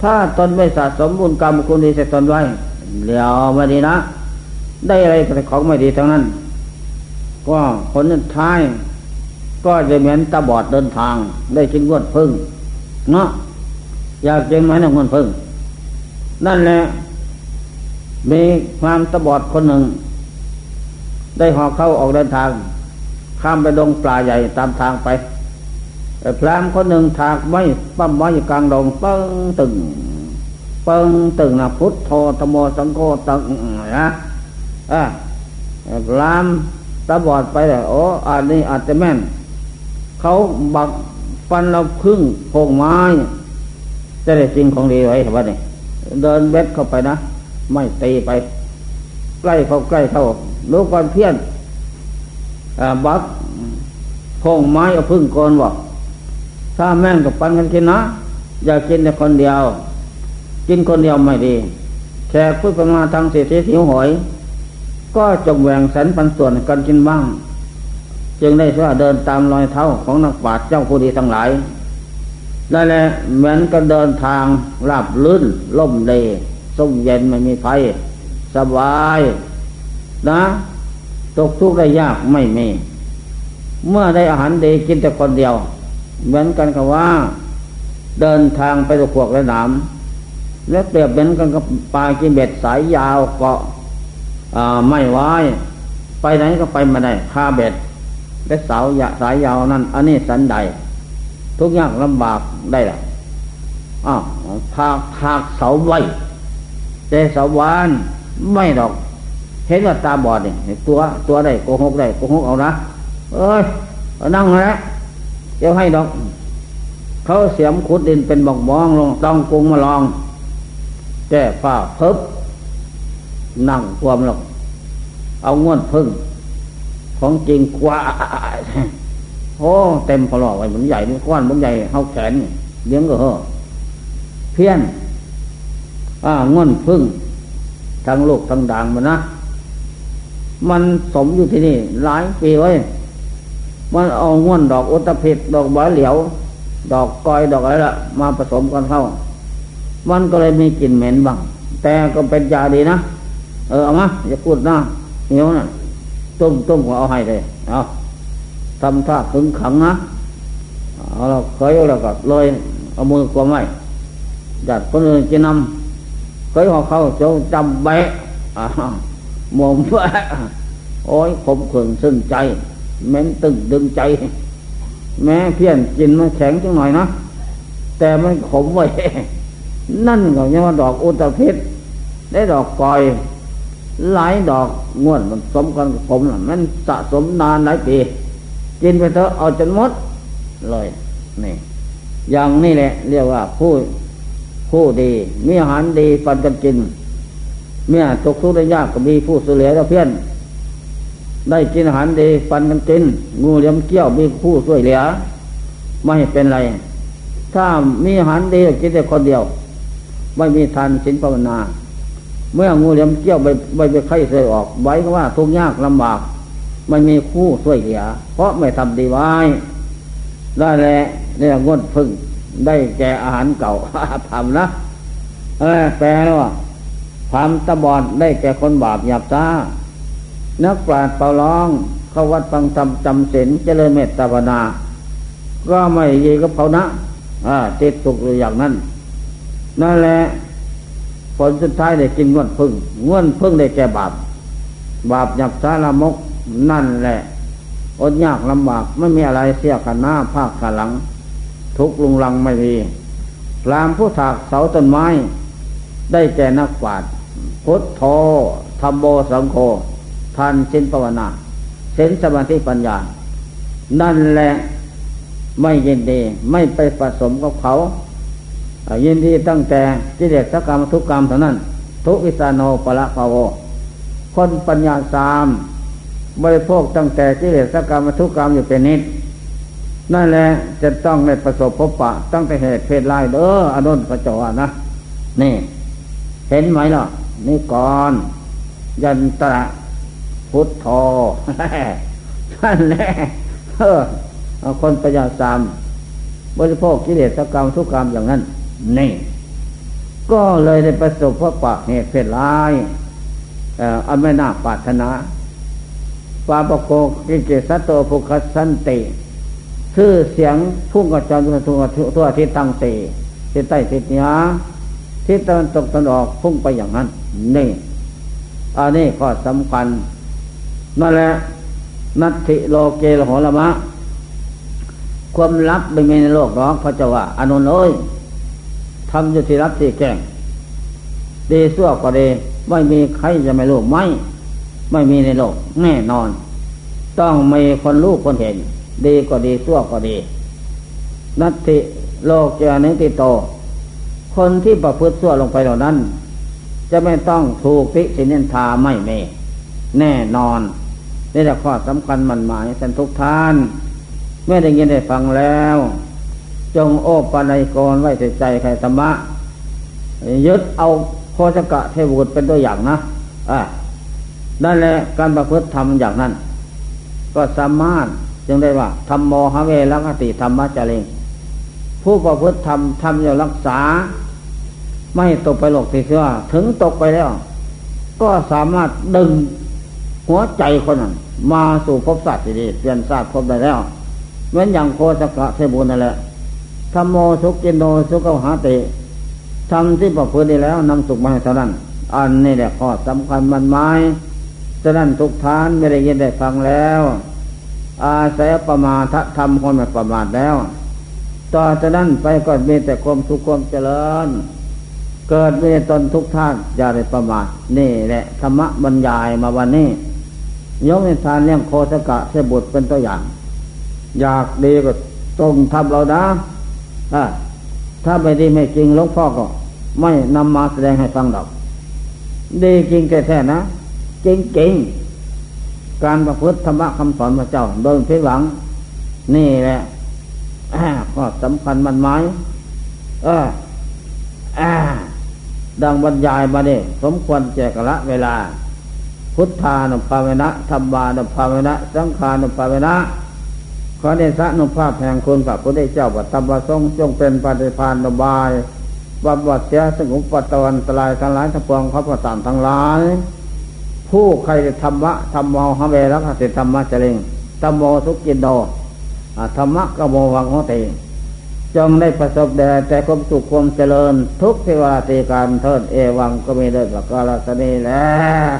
ถ้าตนไม่สะสมบุญกรรมคุณดีใส่ตนไว้เดี๋ยวไมาดีนะ ได้อะไรก็ของไม่ดีทั้งนั้น ก็ผลท้าย ก็จะเหมือนตาบอดเดินทาง ได้กินงวดพึ่งเนาะ อยากกินไหมนะงวดพึ่ง นั่นแหละ มีความตบอดคนหนึ่ง ได้หอกเข้าออกเดินทาง ข้ามไปดงปลาใหญ่ตามทางไปพรามคนหนึ่งถากไม้ปั้มไว้อยู่กลางดงเปิ้งตึงเปิ้งตึงนะพุทโธธโมสังโฆตึงนะอ่าพรามตาบอดไปเลยโอ้อันนี้อาจจะแม่น เขาบักฟันเราพึ่งโพงไม้ จะได้สิ่งของดีไว้เห็นไหมนี่เดินเบ็ดเข้าไปนะ ไม่ตีไป ใกล้เข้าใกล้เข้าลูกก่อนเพี้ยนบักพงไม้เอาพึ่งโกนบอกถ้าแม่นกับปันกันกินนะ อย่ากินแต่คนเดียว กินคนเดียวไม่ดีแขกผู้ประมาทางเศรษฐีหิวหอย ก็จงแหวงสันปันส่วนกันกินบ้าง จึงได้ว่าเดินตามรอยเท้าของนักปราชญ์เจ้าผู้ดีทั้งหลาย นั่นแหละเหมือนก็เดินทางราบลื่นล่มเลส้มเย็นไม่มีไฟสบาย นะ ตกทุกข์ได้ยากไม่มี เมื่อได้อาหารดีกินแต่คนเดียว เหมือนกันกับว่า เดินทางไปตะขวกและหนามและเปรียบเหมือนกันกับปลากินเบ็ดสายยาวเกาะไม่ไว้ไปไหนก็ไปมาได้คาเบ็ดและสาสายยาวนั้นอันนี้สันใด ทุกอย่างลำบากได้ละอ้าวทากทากเสาไว้แต่เสาหวานไม่ดอก เห็นว่าตาบอดเนี่ยตัวตัวได้โกหกได้โกหกเอานะเอ้ยนั่งแล้วเดี๋ยวให้ดอก เขาเสียมขุดดินเป็นบอกมองลงต้องกุงมาลองแก้ฝ้าเพิบนั่งความหรอกเอาง้วนพึ่ง ของจริงกว่า โอ้เต็มพลอไว้เหมือนใหญ่นี่ก้อนเหมือนใหญ่เขาแขนเลี้ยงก็เหอเพี้ยนอ่าง้วนพึ่งทั้งลูกทั้งด่างมันนะ มันสมอยู่ที่นี่ หลายปีไว้ มันเอาง่วนดอกอุตภิษดอกบาเหลียว ดอกกอยดอกอะไรละมาผสมกันเข้า มันก็เลยมีกลิ่นเหม็นบ้าง แต่ก็เป็นยาดีนะ เออเอามาอย่าพูดนะเหนียวนะต้มต้มก็เอาให้เลย เอา ทำท่าขึงขังนะเอาเราเคยแล้วก็เลยเอามือกวมไว้จัดคนอื่นจะนำเคยหอกเข้าจ้าจำแบะมอมแบะโอ้ยขมขื่นซึ้งใจแม้นตึงดึงใจ แม้เพี้ยนกินมันแข็งจังหน่อยนะแต่มันขมไว้นั่นก็ยังว่าดอกอุตภิษได้ดอกกอย หลายดอกง่วนมันสมกันขมมันสะสมนานหลายปี กินไปเถอะเอาจนหมดเลยนี่อย่างนี้แหละ เรียกว่าผู้ผู้ดีมีอาหารดีปันกันกิน เมื่อตกทุกข์ได้ยากก็มีผู้เสียแล้วเพี้ยน ได้กินอาหารดีฟันกันกิน งูเลี้ยมเกี้ยวมีผู้ช่วยเหลือไม่เป็นไร ถ้ามีอาหารดีกินแต่คนเดียว ไม่มีทานสินภาวนา เมื่องูเลี้ยมเกี้ยวไปไปไปไข้เสยออกไว้ก็ว่าทุกข์ยากลำบาก ไม่มีคู่ช่วยเหลือ เพราะไม่ทำดีไว้ ได้แหละเนี่ยงดพึ่ง ได้แก่อาหารเก่าทำนะเออแปลว่าความตะบอดได้แก่คนบาปหยาบซ่านักปราชญ์เป่าร้อง เข้าวัดฟังธรรมจำศีลเจริญเมตตาภาวนา ก็ไม่ยีกับเขานะอ่าติดตุกอยู่อย่างนั้น นั่นแหละผลสุดท้ายได้กินง้วนพึ่งง้วนพึ่งได้แก่บาป บาปหยับสารมก นั่นแหละ อดยากลำบากไม่มีอะไรเสียกันหน้าภาคกันหลัง ทุกลุงลังไม่มีรามผู้ถากเสาต้นไม้ ได้แก่นักปราชญ์พุทโธธรรมโบสังโฆทานเส้นภาวนาเส้นสมาธิปัญญา นั่นแหละไม่ยินดีไม่ไปผสมกับเขายินดีตั้งแต่กิเลสกรรมทุกกรรมเท่านั้น ทุกิสาโนปละภาวคนปัญญาสาม บริโภคตั้งแต่กิเลสกรรมทุกกรรมอยู่เป็นนิด นั่นแหละจะต้องในประสบพบปะ ตั้งแต่เหตุเพศลายเด้ออนุนพระจานะ นี่ เห็นไหมล่ะนี่ก่อนยันตระพุทโธนั่นแหละเออคนปัญญาสามบริโภคกิเลสกรรมทุกกรรมอย่างนั้น นี่ ก็เลยได้ประสบพบปะเหตุเพศร้ายอันไม่น่าปรารถนา ปาปโกกิเกสัตโตภุคสันติชื่อเสียงพุ่งกระจายทั่วทั่วที่ตั้งเตที่ใต้ทิศเหนือทิศตะวันตกตะวันออกพุ่งไปอย่างนั้น นี่อันนี้ข้อสำคัญนั่นแหละนัตถิโลเกลโหละมะ ความลับไม่มีในโลกหรอกพระเจ้าว่าอนุนเอ้ยทำอยู่ที่รับที่แก้งดีสั่วก็ดีไม่มีใครจะไม่รู้ไม่ ไม่มีในโลกแน่นอน ต้องมีคนรู้คนเห็น ดีก็ดีสั่วก็ดี นัตติโลกเจนิติโต คนที่ประพฤติสั่วลงไปเหล่านั้น จะไม่ต้องถูกพิสินินทาไม่เมแน่นอนนี่แหละข้อสำคัญมันหมายท่านทุกท่านเมื่อได้ยินได้ฟังแล้ว จงโอปันกรไว้ใจใครธรรมะยึดเอาโคสกะเทวุตเป็นตัวอย่างนะอ่า นั่นแหละการประพฤติทำอย่างนั้น ก็สามารถจึงได้ว่าทำโมหะเวรคติธรรมะจริงผู้ประพฤติทำทำอย่ารักษา ไม่ตกไปหลกติเชื้อถึงตกไปแล้ว ก็สามารถดึงหัวใจคนนั้นมาสู่ภพสัตว์ดีเปลี่ยนศาตร์ภพได้แล้วเหมือนอย่างโคสกะเทบุญนั่นแหละธรรมโมสุกินโนสุขหาติทำที่ประพฤติแล้วนำสุขมาให้เท่านั้น อันนี้แหละข้อสำคัญมันไม้ฉะนั้นทุกท่านไม่ได้ยินได้ฟังแล้ว อาศัยประมาทธรรมคนไม่ประมาทแล้ว ต่อจากนั้นไปก็มีแต่ความสุขความเจริญ เกิดมีตนทุกท่านอย่าได้ประมาทนี่แหละธรรมะบรรยายมาวันนี้ ยกในทานเลี้ยงโคสกะเสบุตรเป็นตัวอย่าง อยากดีก็ตรงทำเรานะถ้าไม่ดีไม่จริงหลวงพ่อก็ ไม่นำมาแสดงให้ฟังดอก ดีจริงแท้ๆนะ จริงจริงการประพฤติธรรมะคำสอนพระเจ้า โดยพิหวัง นี่แหละก็สำคัญมันไม้เออดังบรรยายมาเนี่ยสมควรแจกละเวลา พุทธานุภาเวนะธรรมานุภาเวนะ สังขานุภาเวนะ ขอเดชะนุภาพแห่งคุณพระพุทธเจ้าบัตรประสงจงเป็นปฏิพานนบายบำบัดเสียสงบปัตตวันตรายทั้งหลายทั้งปวงเขาประสานทั้งหลาย ผู้ใครธรรมะธรรมโมหะเวรักสิธรรมะเจริญธรรมโมสุกินโดธรรมะกโมวังโหติจงได้ประสบแด่แต่ความสุขความเจริญ ทุกเทวาตีการเทิดเอวังก็มีเดินประกาศนีแล้ว